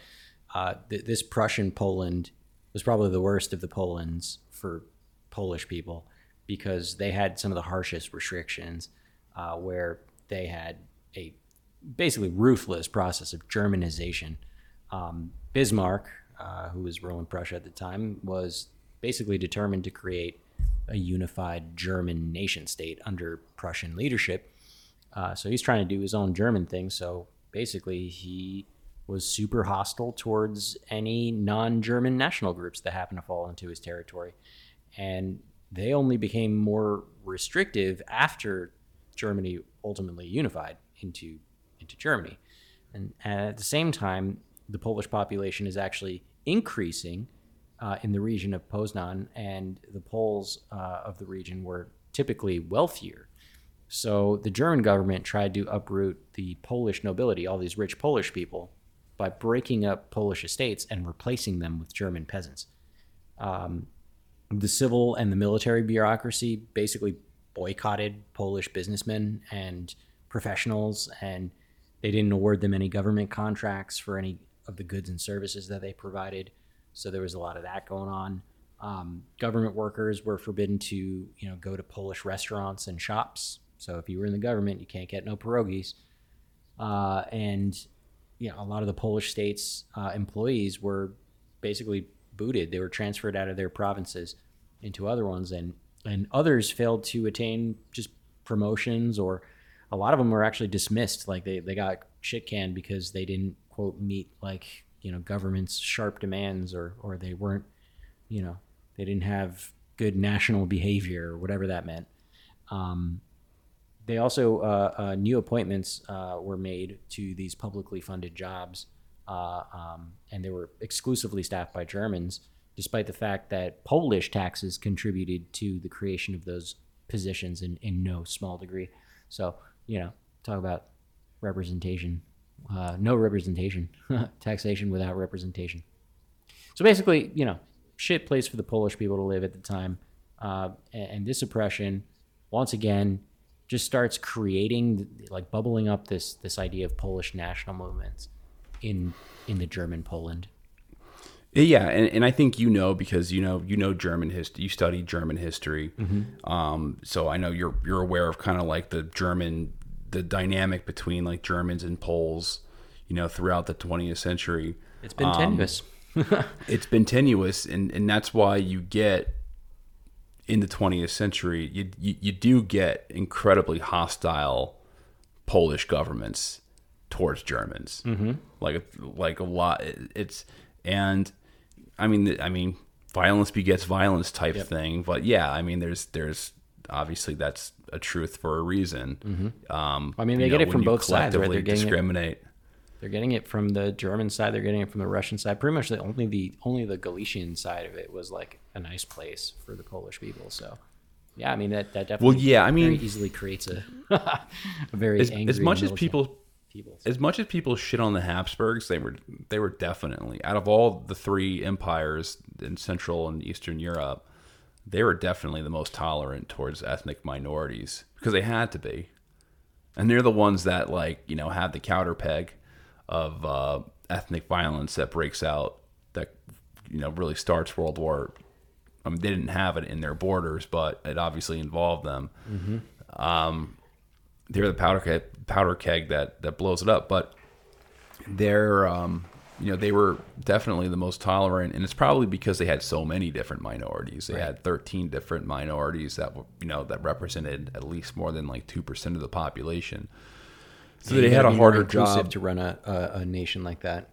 uh, th- this Prussian Poland was probably the worst of the Polands for Polish people because they had some of the harshest restrictions, uh, where they had a basically ruthless process of Germanization. Um, Bismarck, uh, who was ruling Prussia at the time, was basically determined to create a unified German nation state under Prussian leadership. Uh, so he's trying to do his own German thing. So basically, he was super hostile towards any non-German national groups that happened to fall into his territory, and they only became more restrictive after Germany ultimately unified into into Germany. And at the same time, the Polish population is actually increasing uh, in the region of Poznan, and the Poles uh, of the region were typically wealthier. So the German government tried to uproot the Polish nobility, all these rich Polish people, by breaking up Polish estates and replacing them with German peasants. Um, the civil and the military bureaucracy basically boycotted Polish businessmen and professionals, and they didn't award them any government contracts for any of the goods and services that they provided. So there was a lot of that going on. Um, government workers were forbidden to, you know, go to Polish restaurants and shops. So if you were in the government, you can't get no pierogies. Uh, and you know, a lot of the Polish states uh, employees were basically booted. They were transferred out of their provinces into other ones, and and others failed to attain just promotions, or a lot of them were actually dismissed. Like they they got shit canned because they didn't quote meet like you know government's sharp demands, or or they weren't you know they didn't have good national behavior or whatever that meant. Um, they also uh, uh, new appointments uh, were made to these publicly funded jobs, uh, um, and they were exclusively staffed by Germans, despite the fact that Polish taxes contributed to the creation of those positions in, in no small degree. So you know, talk about representation, uh, no representation, taxation without representation. So basically, you know, shit place for the Polish people to live at the time, uh, and, and this oppression, once again just starts creating like bubbling up this this idea of Polish national movements in in the German Poland. Yeah, and, and I think you know because you know you know German history. You study German history, um, so I know you're you're aware of kind of like the German the dynamic between like Germans and Poles, you know, throughout the 20th century. It's been tenuous. It's been tenuous, and and that's why you get in the 20th century you you, you do get incredibly hostile Polish governments towards Germans. Mm-hmm. Like like a lot. It's and I mean I mean violence begets violence type thing. But yeah, I mean there's there's obviously that's a truth for a reason. Um, I mean, they get it from both sides, right? They're getting it- discriminate. They're getting it from the German side. They're getting it from the Russian side. Pretty much the only the only the Galician side of it was like a nice place for the Polish people. So, yeah, I mean that that definitely. Well, yeah, I mean- very easily creates a a very As, angry as much as people people. as much as people shit on the Habsburgs, they were they were definitely out of all the three empires in Central and Eastern Europe, they were definitely the most tolerant towards ethnic minorities because they had to be, and they're the ones that like you know have the counter peg of uh, ethnic violence that breaks out that you know really starts World War. I mean, they didn't have it in their borders, but it obviously involved them mm-hmm. um, they're the powder keg, powder keg that that blows it up. But they're um, you know they were definitely the most tolerant, and it's probably because they had so many different minorities. They had 13 different minorities that were you know that represented at least more than like two percent of the population. So You they had a harder job to run a, a, a nation like that.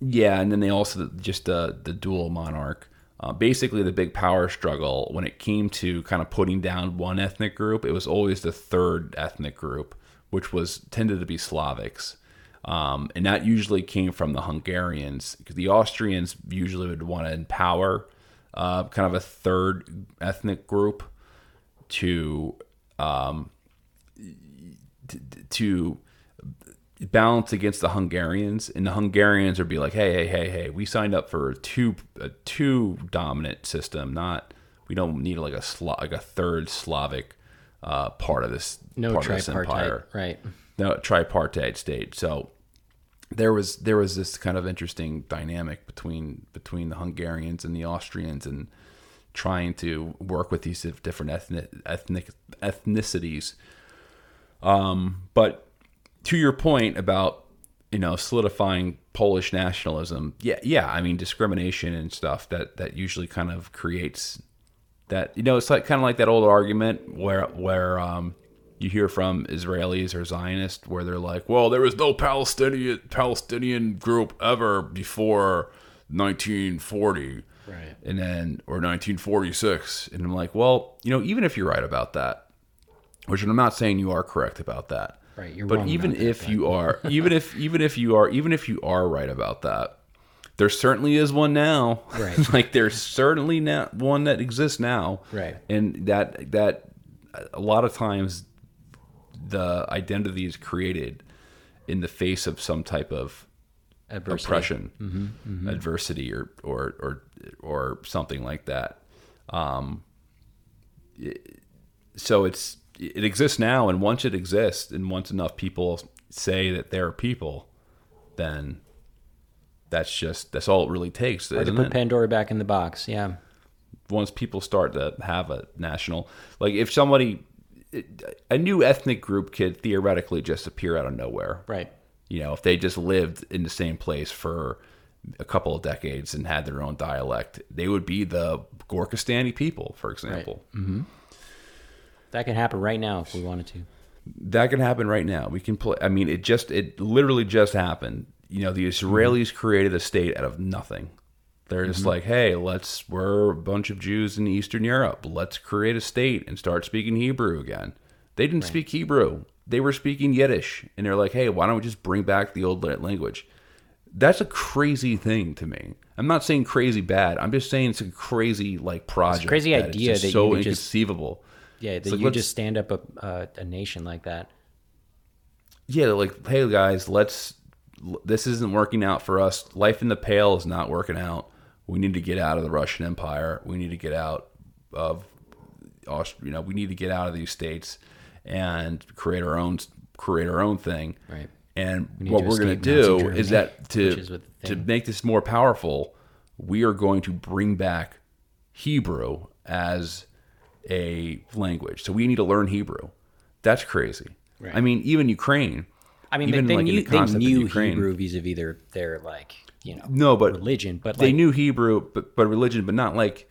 Yeah, and then they also just uh, the dual monarch. Uh, basically, the big power struggle when it came to kind of putting down one ethnic group, it was always the third ethnic group, which was tended to be Slavics, um, and that usually came from the Hungarians because the Austrians usually would want to empower uh, kind of a third ethnic group to um, to balance against the Hungarians, and the Hungarians would be like, "Hey, hey, hey, hey, we signed up for a two a two dominant system. Not we don't need like a like a third Slavic uh, part of this No part of this tripartite, empire, right? no tripartite state." So there was there was this kind of interesting dynamic between between the Hungarians and the Austrians, and trying to work with these different ethnic ethnic ethnicities. Um, but to your point about you know solidifying Polish nationalism, yeah, yeah, I mean discrimination and stuff that that usually kind of creates that you know it's like kind of like that old argument where where um, you hear from Israelis or Zionists where they're like, "Well, there was no Palestinian Palestinian group ever before 1940." Right. And then or 1946. And I'm like, "Well, you know, even if you're right about that, which I'm not saying you are correct about that. Right, you're but even that, if but- you are even if even if you are even if you are right about that, there certainly is one now. Right. like there's certainly now one that exists now. Right. And that that a lot of times the identity is created in the face of some type of Adversity. oppression, Mm-hmm, adversity, or or or or something like that. Um, it- so it's it exists now, and once it exists, and once enough people say that they're people, then that's just that's all it really takes. Or to put it? Pandora back in the box. Yeah. once people start to have a national like if somebody a new ethnic group could theoretically just appear out of nowhere Right. you know if they just lived in the same place for a couple of decades and had their own dialect they would be the gorkistani people for example mm-hmm. That can happen right now if we wanted to. that can happen right now we can play i mean it just it literally just happened you know the israelis created a state out of nothing. They're just like hey let's we're a bunch of jews in eastern europe. Let's create a state and start speaking hebrew again. They didn't speak hebrew. They were speaking yiddish. And they're like hey why don't we just bring back the old language? That's a crazy thing to me. I'm not saying crazy bad. I'm just saying it's a crazy like project crazy idea that so would just- inconceivable. Yeah, that like, you just stand up a, uh, a nation like that. yeah, like, hey guys, let's. This isn't working out for us. Life in the Pale is not working out. We need to get out of the Russian Empire. We need to get out of, you know, we need to get out of these states and create our own, create our own thing. Right. And need what we're going to do Germany, is that to is to make this more powerful, we are going to bring back Hebrew as a language. So we need to learn Hebrew. That's crazy. I mean, even Ukraine. I mean, even they, like knew the they knew. Hebrew vis-a-vis their their like you know No, but religion, but they like, knew Hebrew, but but religion, but not like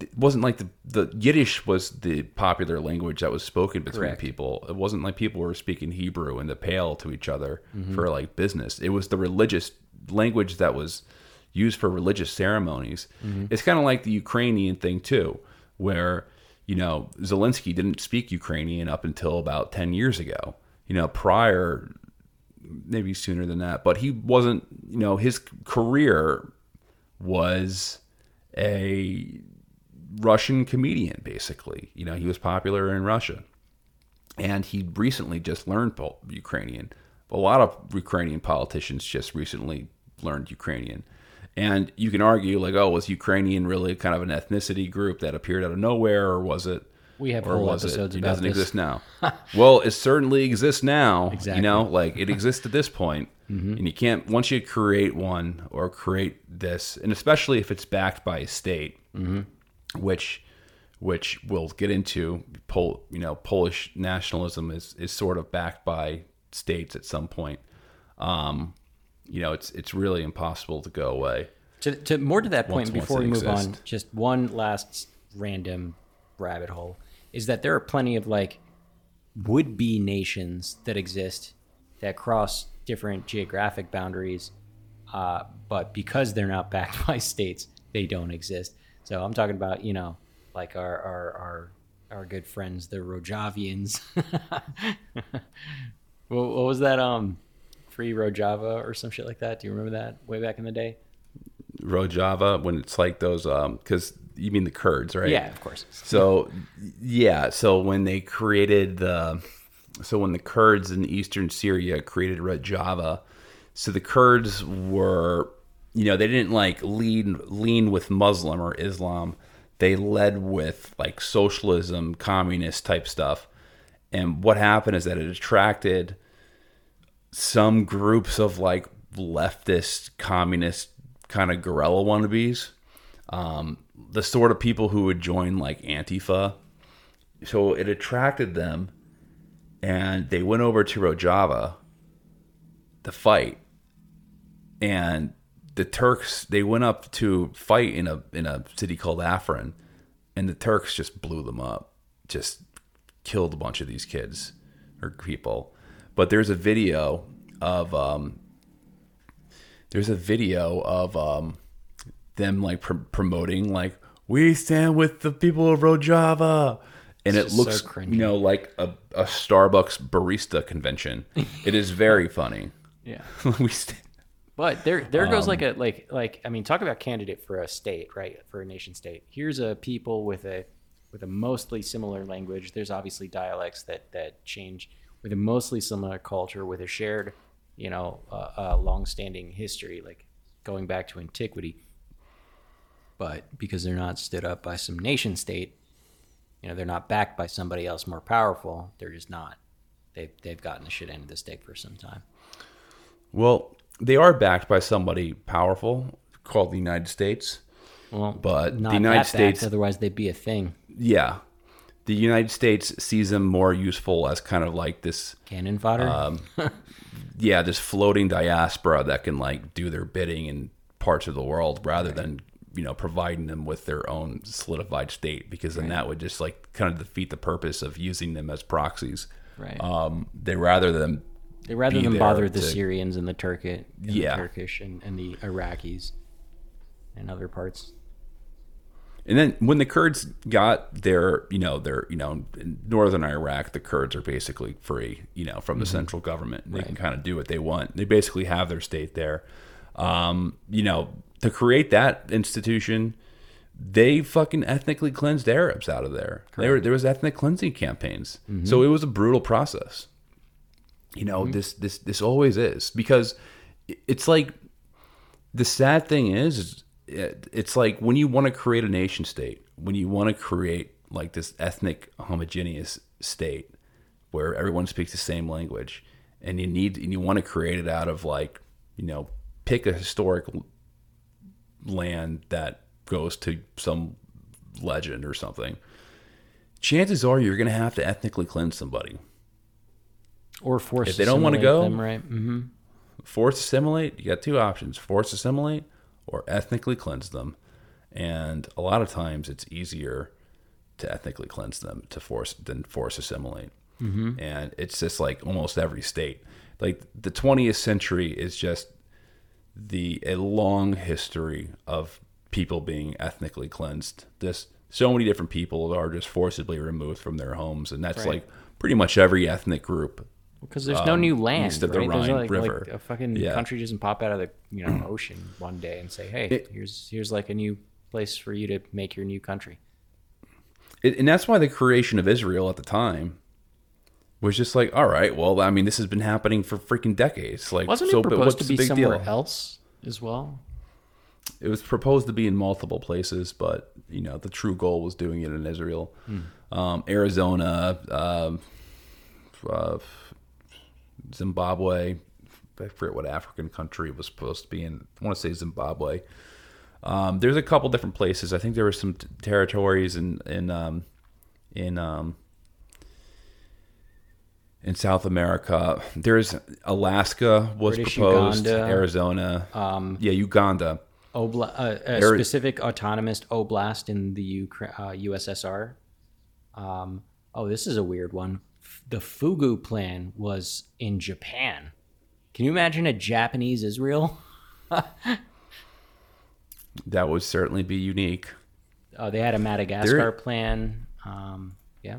it wasn't like the the Yiddish was the popular language that was spoken between Correct. people. It wasn't like people were speaking Hebrew in the Pale to each other Mm-hmm. for like business. It was the religious language that was used for religious ceremonies. Mm-hmm. It's kind of like the Ukrainian thing too, where you know Zelensky didn't speak Ukrainian up until about ten years ago. You know, prior maybe sooner than that, but he wasn't, you know, his career was a Russian comedian, basically. You know, he was popular in Russia. And he recently just learned Ukrainian. A lot of Ukrainian politicians just recently learned Ukrainian. And you can argue, like, oh, was Ukrainian really kind of an ethnicity group that appeared out of nowhere, or was it? We have whole episodes it, it about doesn't this. exist now. well, it certainly exists now. Exactly. You know, like it exists at this point. Mm-hmm. and you can't once you create one or create this, and especially if it's backed by a state, Mm-hmm. which which we'll get into. Pol, you know, Polish nationalism is is sort of backed by states at some point. Um, you know, it's it's really impossible to go away. To, to more to that point Once- once before they we move on, just one last random rabbit hole is that there are plenty of like would be nations that exist that cross different geographic boundaries, uh, but because they're not backed by states, they don't exist. So I'm talking about you know like our our our, our good friends the Rojavians. what, what was that um free Rojava or some shit like that? Do you remember that way back in the day? Rojava when it's like those um because you mean the Kurds, right? Yeah, of course. So yeah, so when they created the so when the Kurds in eastern Syria created Rojava, so the Kurds were you know, they didn't like lean lean with Muslim or Islam. They led with like socialism, communist type stuff. And what happened is that it attracted some groups of like leftist, communist kind of guerrilla wannabes, um, the sort of people who would join like Antifa. So it attracted them, and they went over to Rojava to fight. And the Turks they went up to fight in a in a city called Afrin, and the Turks just blew them up, just killed a bunch of these kids or people. But there's a video of um, there's a video of um, them like pr- promoting like we stand with the people of Rojava, and it just so looks you know like a, a Starbucks barista convention. it is very funny. Yeah. we stand. But there, there goes Um, like a like like I mean, talk about candidate for a state, right? For a nation state. Here's a people with a with a mostly similar language. There's obviously dialects that that change with a mostly similar culture, with a shared, you know, uh, uh, long-standing history, like going back to antiquity. But because they're not stood up by some nation state, you know, they're not backed by somebody else more powerful. They're just not. They've they've gotten the shit end of the stick for some time. Well, they are backed by somebody powerful called the United States. Well, But not the United that backed, States- otherwise they'd be a thing. Yeah. The United States sees them more useful as kind of like this Cannon fodder. Um, yeah, this floating diaspora that can like do their bidding in parts of the world rather than, you know, providing them with their own solidified state because then that would just like kind of defeat the purpose of using them as proxies. right. Um, they rather than they rather than bother the to- Syrians and the Turkic, and Yeah. the Turkish and, and the Iraqis and other parts. And then when the Kurds got their, you know, their, you know, in northern Iraq, the Kurds are basically free, you know, from the central government. They can kind of do what they want. They basically have their state there. Um, you know, to create that institution, they fucking ethnically cleansed Arabs out of there. There, were, there was ethnic cleansing campaigns, mm-hmm. so it was a brutal process. You know, mm-hmm. this this this always is because it's like the sad thing is, it's like when you want to create a nation state, when you want to create like this ethnic homogeneous state where everyone speaks the same language, and you need and you want to create it out of like you know pick a historic land that goes to some legend or something. Chances are you're going to have to ethnically cleanse somebody. Or force If they don't wanna go- them, right? hmm force assimilate you got two options force assimilate or ethnically cleanse them and a lot of times it's easier to ethnically cleanse them to force than force assimilate mm-hmm. and it's just like almost every state like the 20th century is just the a long history of people being ethnically cleansed this so many different people are just forcibly removed from their homes and that's Right. like pretty much every ethnic group Because there's no um, new land. east of the right? Rhine like, River. Like a fucking Yeah. country doesn't pop out of the you know ocean one day and say, "Hey, It- here's here's like a new place for you to make your new country." It, and that's why the creation of Israel at the time was just like, all right, well, I mean, this has been happening for freaking decades. Like, Wasn't so, it but proposed to be somewhere deal? else as well? It was proposed to be in multiple places, but you know, the true goal was doing it in Israel, um, Arizona, um, uh, Zimbabwe. I forget what African country it was supposed to be in. I want to say Zimbabwe. Um, there's a couple different places. I think there were some t- territories in in um, in um, in South America. There's Alaska was British proposed, Uganda, Arizona. yeah, Uganda. Obla- uh, a Ari- specific autonomous oblast in the Ukra- uh, USSR. Um, oh, this is a weird one. The Fugu plan was in Japan. Can you imagine a Japanese Israel? That would certainly be unique. Uh, they had a Madagascar There- plan. Um, yeah.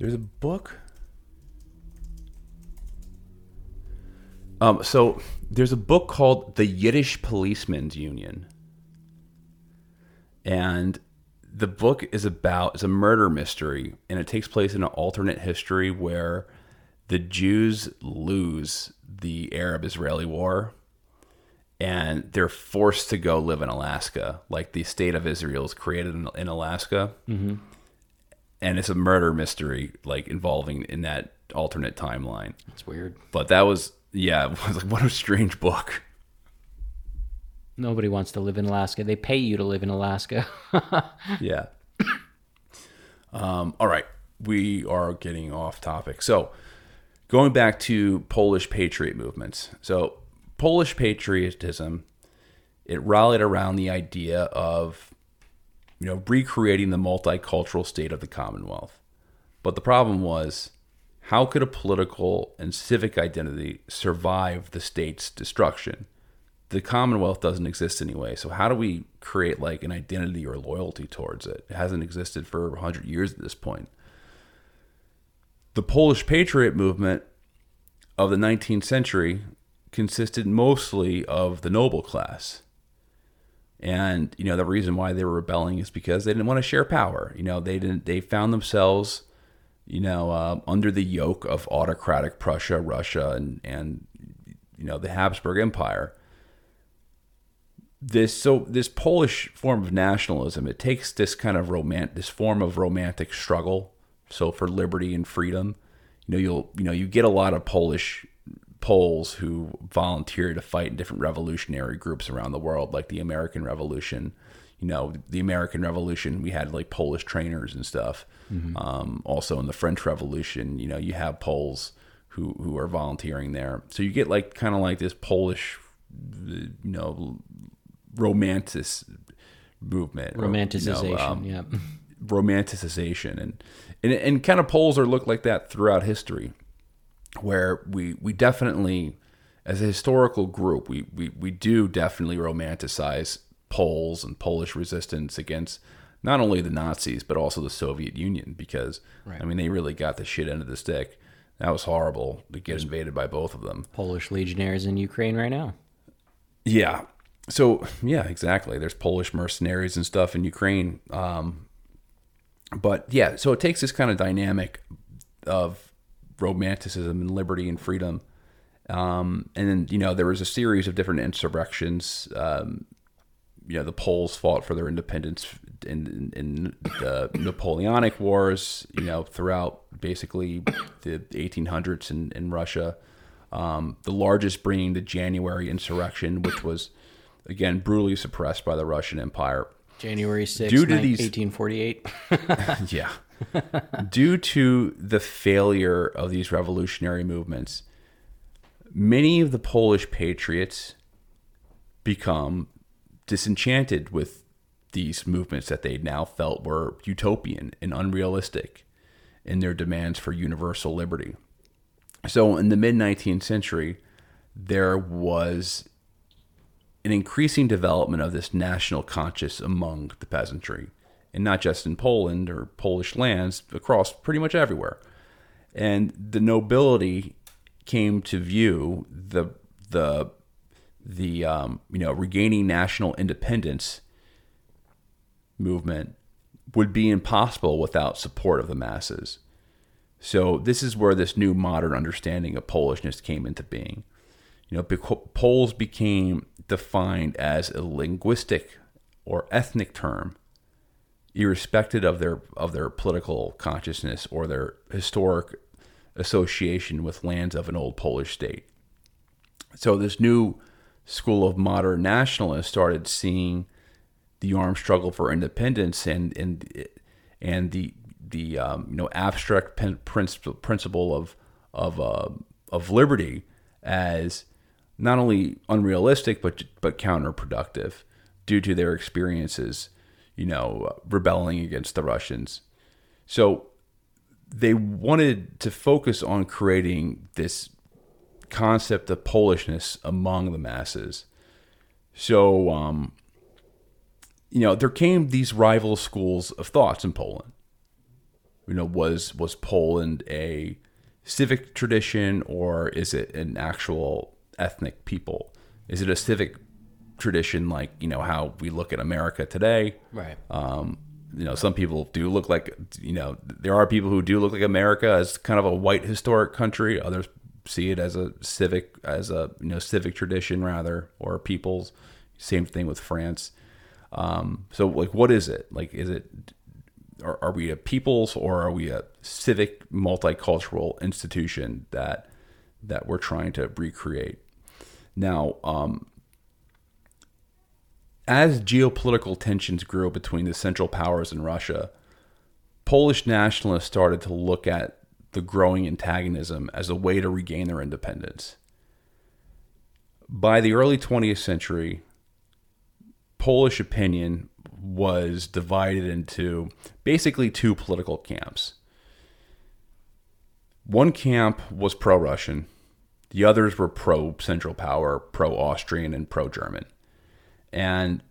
There's a book. Um, so there's a book called The Yiddish Policemen's Union. And the book is about it's a murder mystery and it takes place in an alternate history where the Jews lose the Arab Israeli war and they're forced to go live in Alaska. Like the state of Israel is created in, in Alaska. Mm-hmm. And it's a murder mystery, like involving in that alternate timeline. That's weird. But that was, yeah, it was like, what a strange book. Nobody wants to live in Alaska. They pay you to live in Alaska. yeah. Um, all right. We are getting off topic. So, going back to Polish patriot movements. So, Polish patriotism, it rallied around the idea of, you know, recreating the multicultural state of the Commonwealth. But the problem was, how could a political and civic identity survive the state's destruction? the Commonwealth doesn't exist anyway. So how do we create like an identity or loyalty towards it? It hasn't existed for 100 years at this point. The Polish Patriot movement of the 19th century consisted mostly of the noble class. And you know the reason why they were rebelling is because they didn't want to share power. You know they didn't. They found themselves, you know, uh, under the yoke of autocratic Prussia, Russia, and and you know the Habsburg Empire this so this Polish form of nationalism it takes this kind of romantic this form of romantic struggle so for liberty and freedom you know you'll you know you get a lot of Polish Poles who volunteered to fight in different revolutionary groups around the world like the American Revolution. You know the American Revolution we had like Polish trainers and stuff. Mm-hmm. um, also in the French Revolution you know you have Poles who who are volunteering there. So you get like kind of like this Polish you know romantic movement, romanticization, you know, um, yeah, romanticization, and, and and kind of Poles are looked like that throughout history, where we we definitely, as a historical group, we we we do definitely romanticize Poles and Polish resistance against not only the Nazis but also the Soviet Union because right. I mean they really got the shit end of the stick. That was horrible to get invaded by both of them. Polish legionnaires in Ukraine right now. Yeah, so yeah, exactly. There's Polish mercenaries and stuff in Ukraine. Um, but yeah, so it takes this kind of dynamic of romanticism and liberty and freedom. Um, and then, you know, there was a series of different insurrections. Um, you know, the Poles fought for their independence in, in, in the Napoleonic Wars, you know, throughout basically the 1800s in, in Russia. Um, the largest being the January insurrection, which was again brutally suppressed by the Russian Empire. January 6th, due to these, 1848. yeah. due to the failure of these revolutionary movements, many of the Polish patriots become disenchanted with these movements that they now felt were utopian and unrealistic in their demands for universal liberty. So, in the mid 19th century, there was an increasing development of this national conscience among the peasantry, and not just in Poland or Polish lands, across pretty much everywhere. And the nobility came to view the the the um, you know regaining national independence movement would be impossible without support of the masses. So this is where this new modern understanding of Polishness came into being. You know, Poles became defined as a linguistic or ethnic term, irrespective of their of their political consciousness or their historic association with lands of an old Polish state. So this new school of modern nationalists started seeing the armed struggle for independence and and and the the um, you know abstract principle principle of of uh, of liberty as not only unrealistic but but counterproductive due to their experiences, you know, rebelling against the Russians. So they wanted to focus on creating this concept of Polishness among the masses. So, um, you know, there came these rival schools of thoughts in Poland. You know, was was Poland a civic tradition or is it an actual ethnic people? Is it a civic tradition like you know how we look at America today? Right. Um, you know, some people do look like you know there are people who do look like America as kind of a white historic country. Others see it as a civic as a you know civic tradition rather or peoples. Same thing with France. Um, so like, what is it? Like, is it are, are we a peoples or are we a civic multicultural institution that that we're trying to recreate? Now, um, as geopolitical tensions grew between the Central Powers and Russia, Polish nationalists started to look at the growing antagonism as a way to regain their independence. By the early 20th century, Polish opinion was divided into basically two political camps. One camp was pro Russian, the others were pro Central Power, pro Austrian, and pro German. And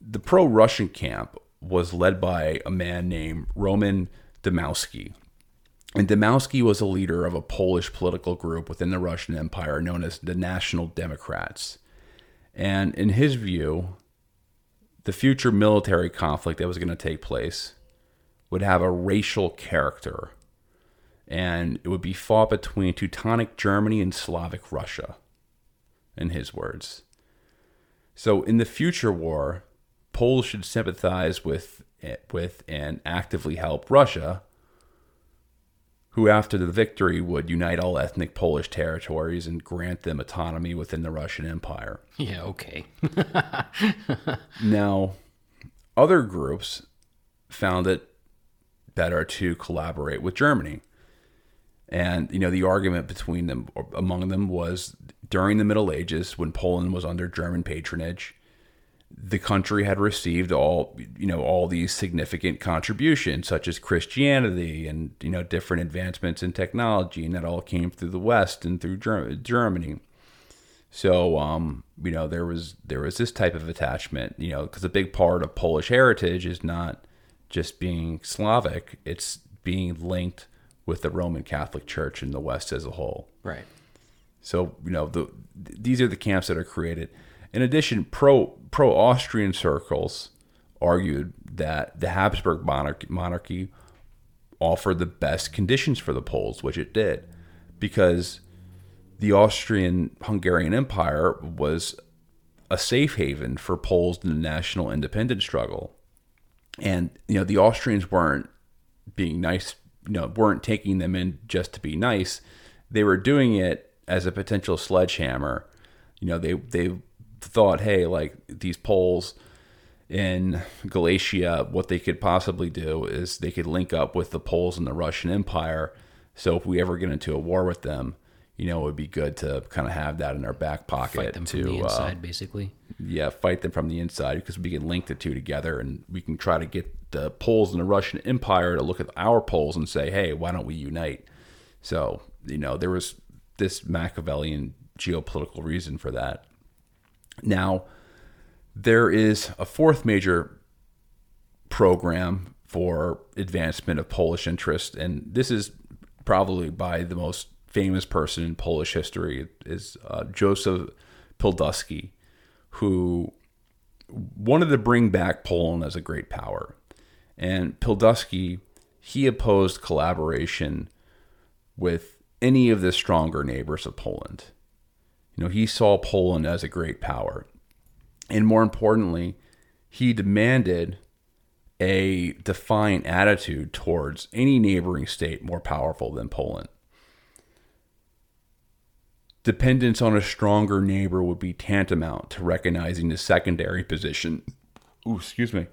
the pro Russian camp was led by a man named Roman Dmowski. And Dmowski was a leader of a Polish political group within the Russian Empire known as the National Democrats. And in his view, the future military conflict that was going to take place would have a racial character. And it would be fought between Teutonic Germany and Slavic Russia, in his words. So in the future war, Poles should sympathize with with and actively help Russia, who after the victory would unite all ethnic Polish territories and grant them autonomy within the Russian Empire. Yeah, okay. now, other groups found it better to collaborate with Germany. And you know the argument between them among them was during the Middle Ages, when Poland was under German patronage, the country had received all you know all these significant contributions such as Christianity and you know different advancements in technology and that all came through the West and through Germany. So um, you know there was there was this type of attachment you know because a big part of Polish heritage is not just being Slavic it's being linked with the Roman Catholic Church in the West as a whole. Right. So you know the these are the camps that are created. In addition, pro pro Austrian circles argued that the Habsburg monarchy, monarchy offered the best conditions for the Poles, which it did, because the Austrian Hungarian Empire was a safe haven for Poles in the national independence struggle. And you know the Austrians weren't being nice, you know, weren't taking them in just to be nice. They were doing it as a potential sledgehammer. You know, they they thought, hey, like these Poles in Galicia, what they could possibly do is they could link up with the Poles in the Russian Empire. So if we ever get into a war with them, you know, it would be good to kind of have that in our back pocket fight them to from the inside, uh, basically. Yeah, fight them from the inside because we can link the two together, and we can try to get the Poles in the Russian Empire to look at our Poles and say, hey, why don't we unite? So you know, there was this Machiavellian geopolitical reason for that. Now, there is a fourth major program for advancement of Polish interest, and this is probably by the most famous person in Polish history is uh, Joseph Pilsudski, who wanted to bring back Poland as a great power. And Pilsudski, he opposed collaboration with any of the stronger neighbors of Poland. You know, he saw Poland as a great power. And more importantly, he demanded a defiant attitude towards any neighboring state more powerful than Poland. Dependence on a stronger neighbor would be tantamount to recognizing the secondary position ooh, excuse me,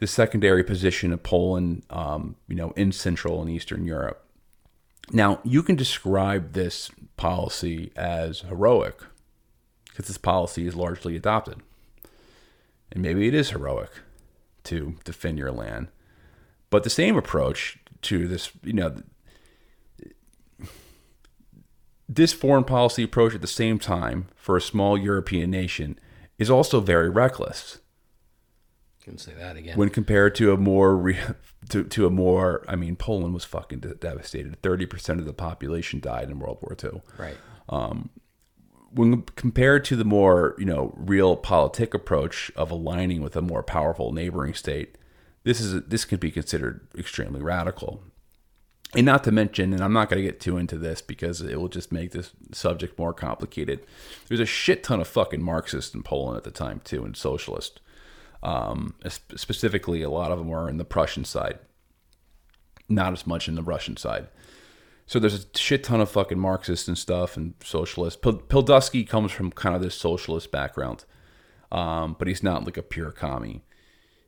the secondary position of Poland, um, you know, in Central and Eastern Europe. Now, you can describe this policy as heroic because this policy is largely adopted. And maybe it is heroic to defend your land. But the same approach to this, you know, this foreign policy approach at the same time for a small European nation is also very reckless. Can say that again. When compared to a more re- to, to a more, I mean, Poland was fucking devastated. Thirty percent of the population died in World War II. Right. Um, when compared to the more, you know, realpolitik approach of aligning with a more powerful neighboring state, this is this could be considered extremely radical. And not to mention, and I'm not going to get too into this because it will just make this subject more complicated. There's a shit ton of fucking Marxists in Poland at the time too, and socialist. Um, specifically, a lot of them were in the Prussian side, not as much in the Russian side. So there's a shit ton of fucking Marxists and stuff and socialists. Pilsudski comes from kind of this socialist background, um, but he's not like a pure commie.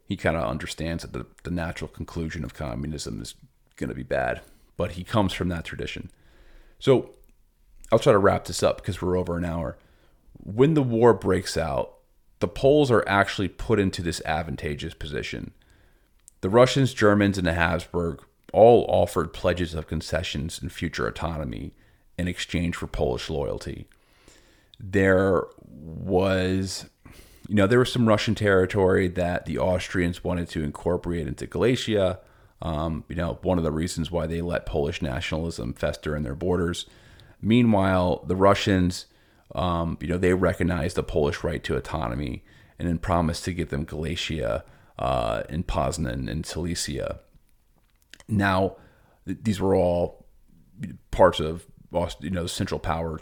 He kind of understands that the, the natural conclusion of communism is going to be bad, but he comes from that tradition. So I'll try to wrap this up because we're over an hour. When the war breaks out, the Poles are actually put into this advantageous position. The Russians, Germans, and the Habsburg all offered pledges of concessions and future autonomy in exchange for Polish loyalty. There was, you know, there was some Russian territory that the Austrians wanted to incorporate into Galicia. Um, you know, one of the reasons why they let Polish nationalism fester in their borders. Meanwhile, the Russians, um, you know, they recognized the Polish right to autonomy and then promised to give them Galicia uh, in Poznan and Silesia. Now, these were all parts of you know Central Power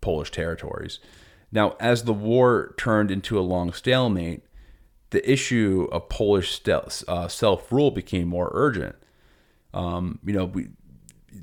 Polish territories. Now, as the war turned into a long stalemate, the issue of Polish uh, self rule became more urgent. Um, you know, we,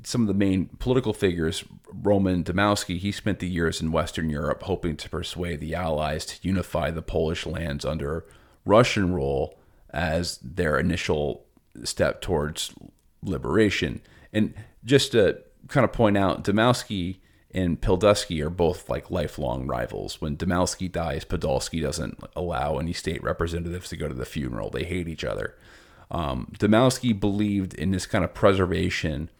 some of the main political figures, Roman Dmowski, he spent the years in Western Europe hoping to persuade the Allies to unify the Polish lands under Russian rule as their initial step towards liberation. And just to kind of point out, Dmowski and Pilsudski are both like lifelong rivals. When Dmowski dies, Pilsudski doesn't allow any state representatives to go to the funeral. They hate each other. Um, believed in this kind of preservation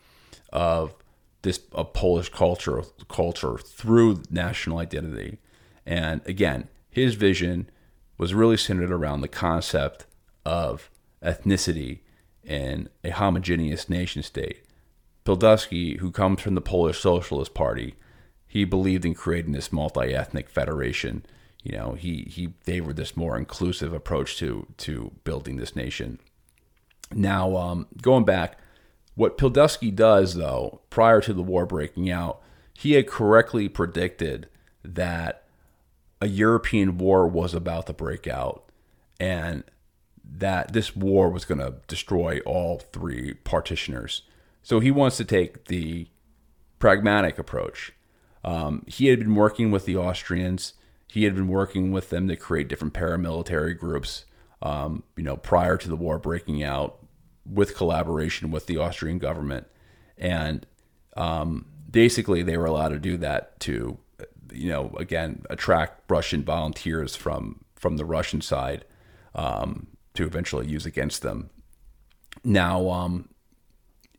of this of Polish culture culture through national identity. And again, his vision was really centered around the concept of ethnicity in a homogeneous nation state. Pilsudski, who comes from the Polish Socialist Party, he believed in creating this multi-ethnic federation. You know, he he favored this more inclusive approach to to building this nation. Now, um, going back, what Pilsudski does though, prior to the war breaking out, he had correctly predicted that a European war was about to break out, and that this war was going to destroy all three partitioners. So he wants to take the pragmatic approach. Um, he had been working with the Austrians. He had been working with them to create different paramilitary groups. Um, you know, prior to the war breaking out, with collaboration with the Austrian government, and um, basically they were allowed to do that to, you know, again attract Russian volunteers from from the Russian side. Um, to eventually use against them. Now, um,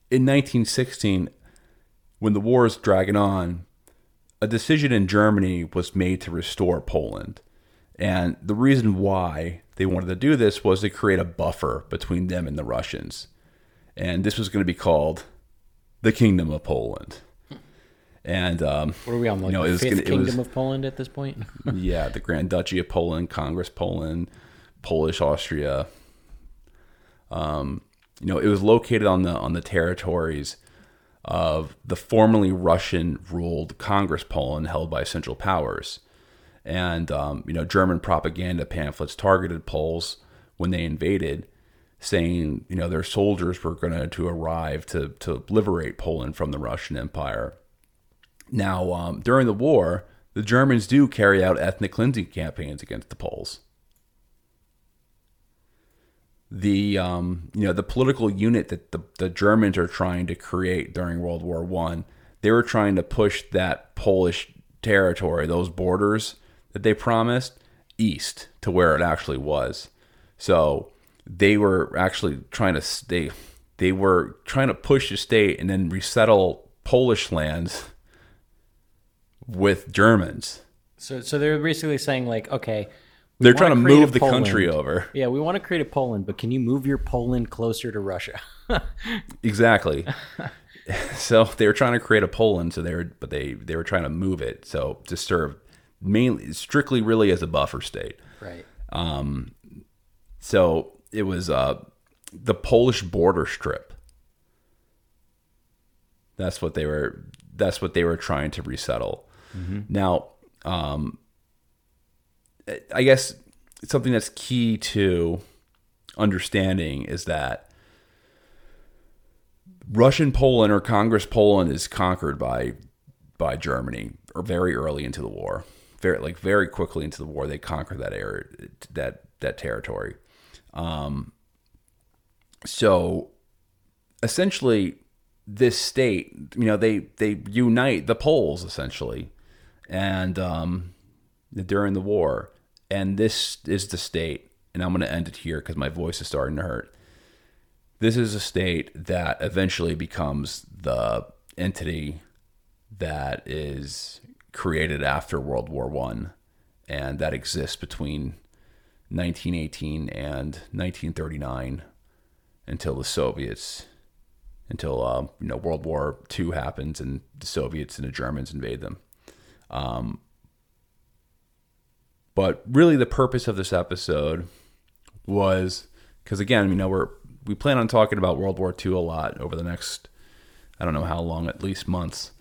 in 1916, when the war is dragging on, a decision in Germany was made to restore Poland. And the reason why they wanted to do this was to create a buffer between them and the Russians. And this was going to be called the Kingdom of Poland. And um, what are we on? Like you know, the fifth gonna, Kingdom was, of Poland at this point? yeah, the Grand Duchy of Poland, Congress Poland, Polish Austria. Um, you know, it was located on the on the territories of the formerly Russian ruled Congress Poland held by Central Powers. And, um, you know, German propaganda pamphlets targeted Poles when they invaded, saying, you know, their soldiers were going to arrive to, to liberate Poland from the Russian Empire. Now, um, during the war, the Germans do carry out ethnic cleansing campaigns against the Poles. The um, you know the political unit that the, the Germans are trying to create during World War One. They were trying to push that Polish territory, those borders that they promised, east to where it actually was. So they were actually trying to stay. They were trying to push the state and then resettle Polish lands with Germans. So, so they're basically saying like, okay, They're trying to move the Poland. country over. Yeah, we want to create a Poland, but can you move your Poland closer to Russia? Exactly. so they were trying to create a Poland, so they were, but they they were trying to move it so to serve mainly strictly really as a buffer state. right. So it was uh, the Polish border strip. That's what they were. That's what they were trying to resettle. Now, um, I guess something that's key to understanding is that Russian Poland or Congress Poland is conquered by by Germany or very early into the war. Very like very quickly into the war, they conquer that area, that that territory. Um, so essentially, this state, you know, they they unite the Poles essentially, and um, during the war, and this is the state. And I'm going to end it here because my voice is starting to hurt. This is a state that eventually becomes the entity that is created after World War One, and that exists between 1918 and 1939 until the Soviets, until uh, you know World War II happens and the Soviets and the Germans invade them. Um, but really, the purpose of this episode was because again, you know, we're we plan on talking about World War II a lot over the next I don't know how long, at least months.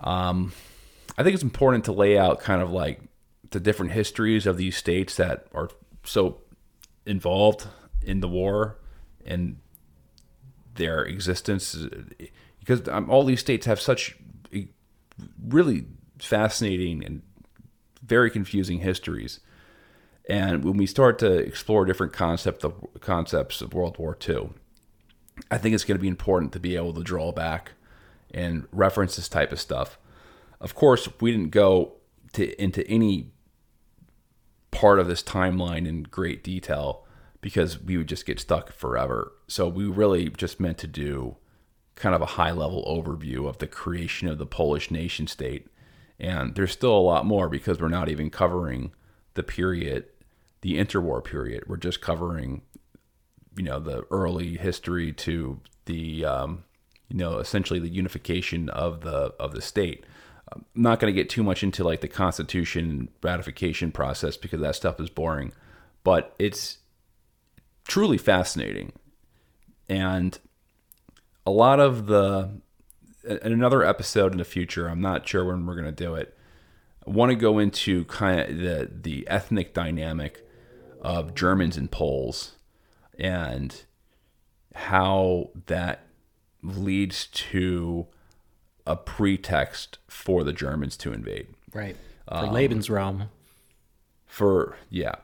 Um, I think it's important to lay out kind of like the different histories of these states that are so involved in the war and their existence because um, all these states have such really fascinating and very confusing histories. And when we start to explore different concept of concepts of World War II, I think it's going to be important to be able to draw back and reference this type of stuff. Of course, we didn't go to into any part of this timeline in great detail because we would just get stuck forever. So we really just meant to do kind of a high level overview of the creation of the Polish nation state. And there's still a lot more because we're not even covering the period, the interwar period. We're just covering, you know, the early history to the, um, you know, essentially the unification of the of the state. I'm not going to get too much into like the Constitution ratification process because that stuff is boring, but it's truly fascinating. And a lot of the in another episode in the future, I'm not sure when we're going to do it. I want to go into kind of the the ethnic dynamic of Germans and Poles and how that leads to a pretext for the Germans to invade. Right. For Lebensraum. For yeah.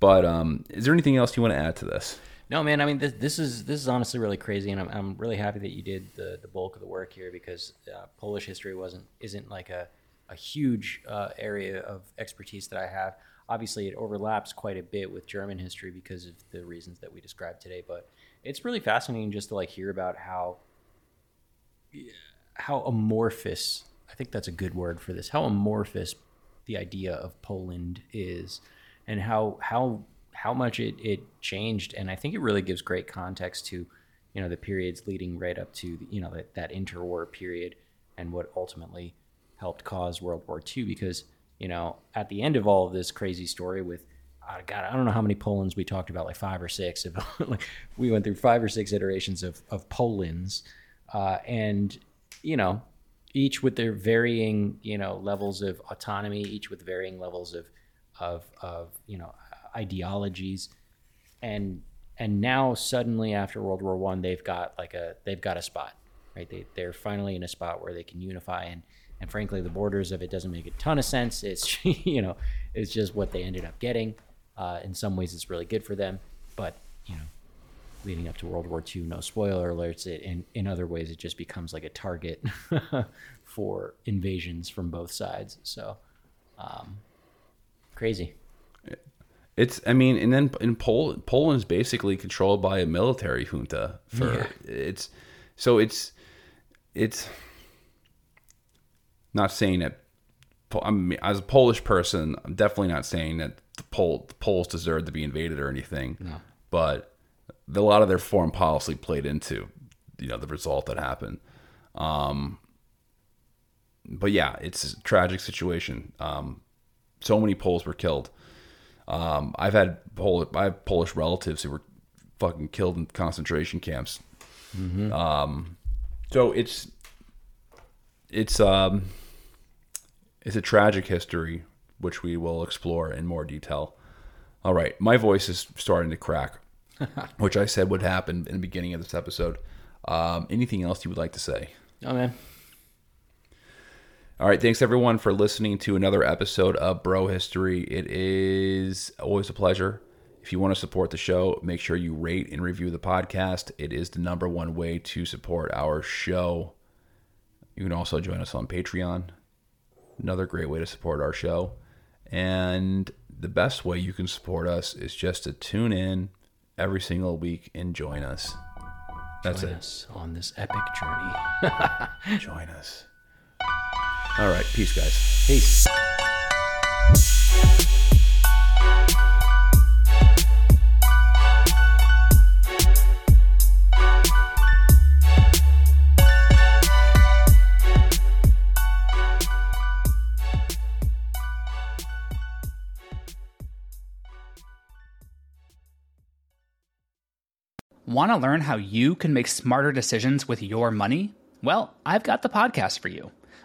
But um, is there anything else you want to add to this? No, man. I mean, this, this is this is honestly really crazy, and I'm, I'm really happy that you did the, the bulk of the work here because uh, Polish history wasn't isn't like a a huge uh, area of expertise that I have. Obviously, it overlaps quite a bit with German history because of the reasons that we described today. But it's really fascinating just to like hear about how how amorphous I think that's a good word for this. How amorphous the idea of Poland is, and how how how much it, it changed. And I think it really gives great context to, you know, the periods leading right up to you know that, that interwar period and what ultimately helped cause World War II. Because you know at the end of all of this crazy story with uh, God, I don't know how many Polands we talked about, like five or six. Of, like we went through five or six iterations of of Polands, uh, and you know, each with their varying you know levels of autonomy, each with varying levels of of of you know ideologies, and and now suddenly after World War One, they've got like a they've got a spot, right? They they're finally in a spot where they can unify and. And frankly, the borders of it doesn't make a ton of sense. It's you know, it's just what they ended up getting. Uh, in some ways, it's really good for them, but you know, leading up to World War II. No spoiler alerts. It in in other ways, it just becomes like a target for invasions from both sides. So, um, crazy. It's, I mean, and then in Poland, Poland is basically controlled by a military junta. For Yeah. it's, so it's, it's not saying that. I mean, as a Polish person, I'm definitely not saying that the, Pol- the Poles deserve to be invaded or anything. No. But the, a lot of their foreign policy played into, you know, the result that happened. Um, but yeah, it's a tragic situation. Um, so many Poles were killed. Um, I've had Pol- I have Polish relatives who were fucking killed in concentration camps. Um, so it's it's um it's a tragic history which we will explore in more detail. All right, my voice is starting to crack, which I said would happen in the beginning of this episode. Um, anything else you would like to say? Oh man, All right, thanks everyone for listening to another episode of Bro History. It is always a pleasure. If you want to support the show, make sure you rate and review the podcast. It is the number one way to support our show. You can also join us on Patreon. Another great way to support our show. And the best way you can support us is just to tune in every single week and join us. That's join it. us on this epic journey. Join us. All right, peace, guys. Peace. Want to learn how you can make smarter decisions with your money? Well, I've got the podcast for you.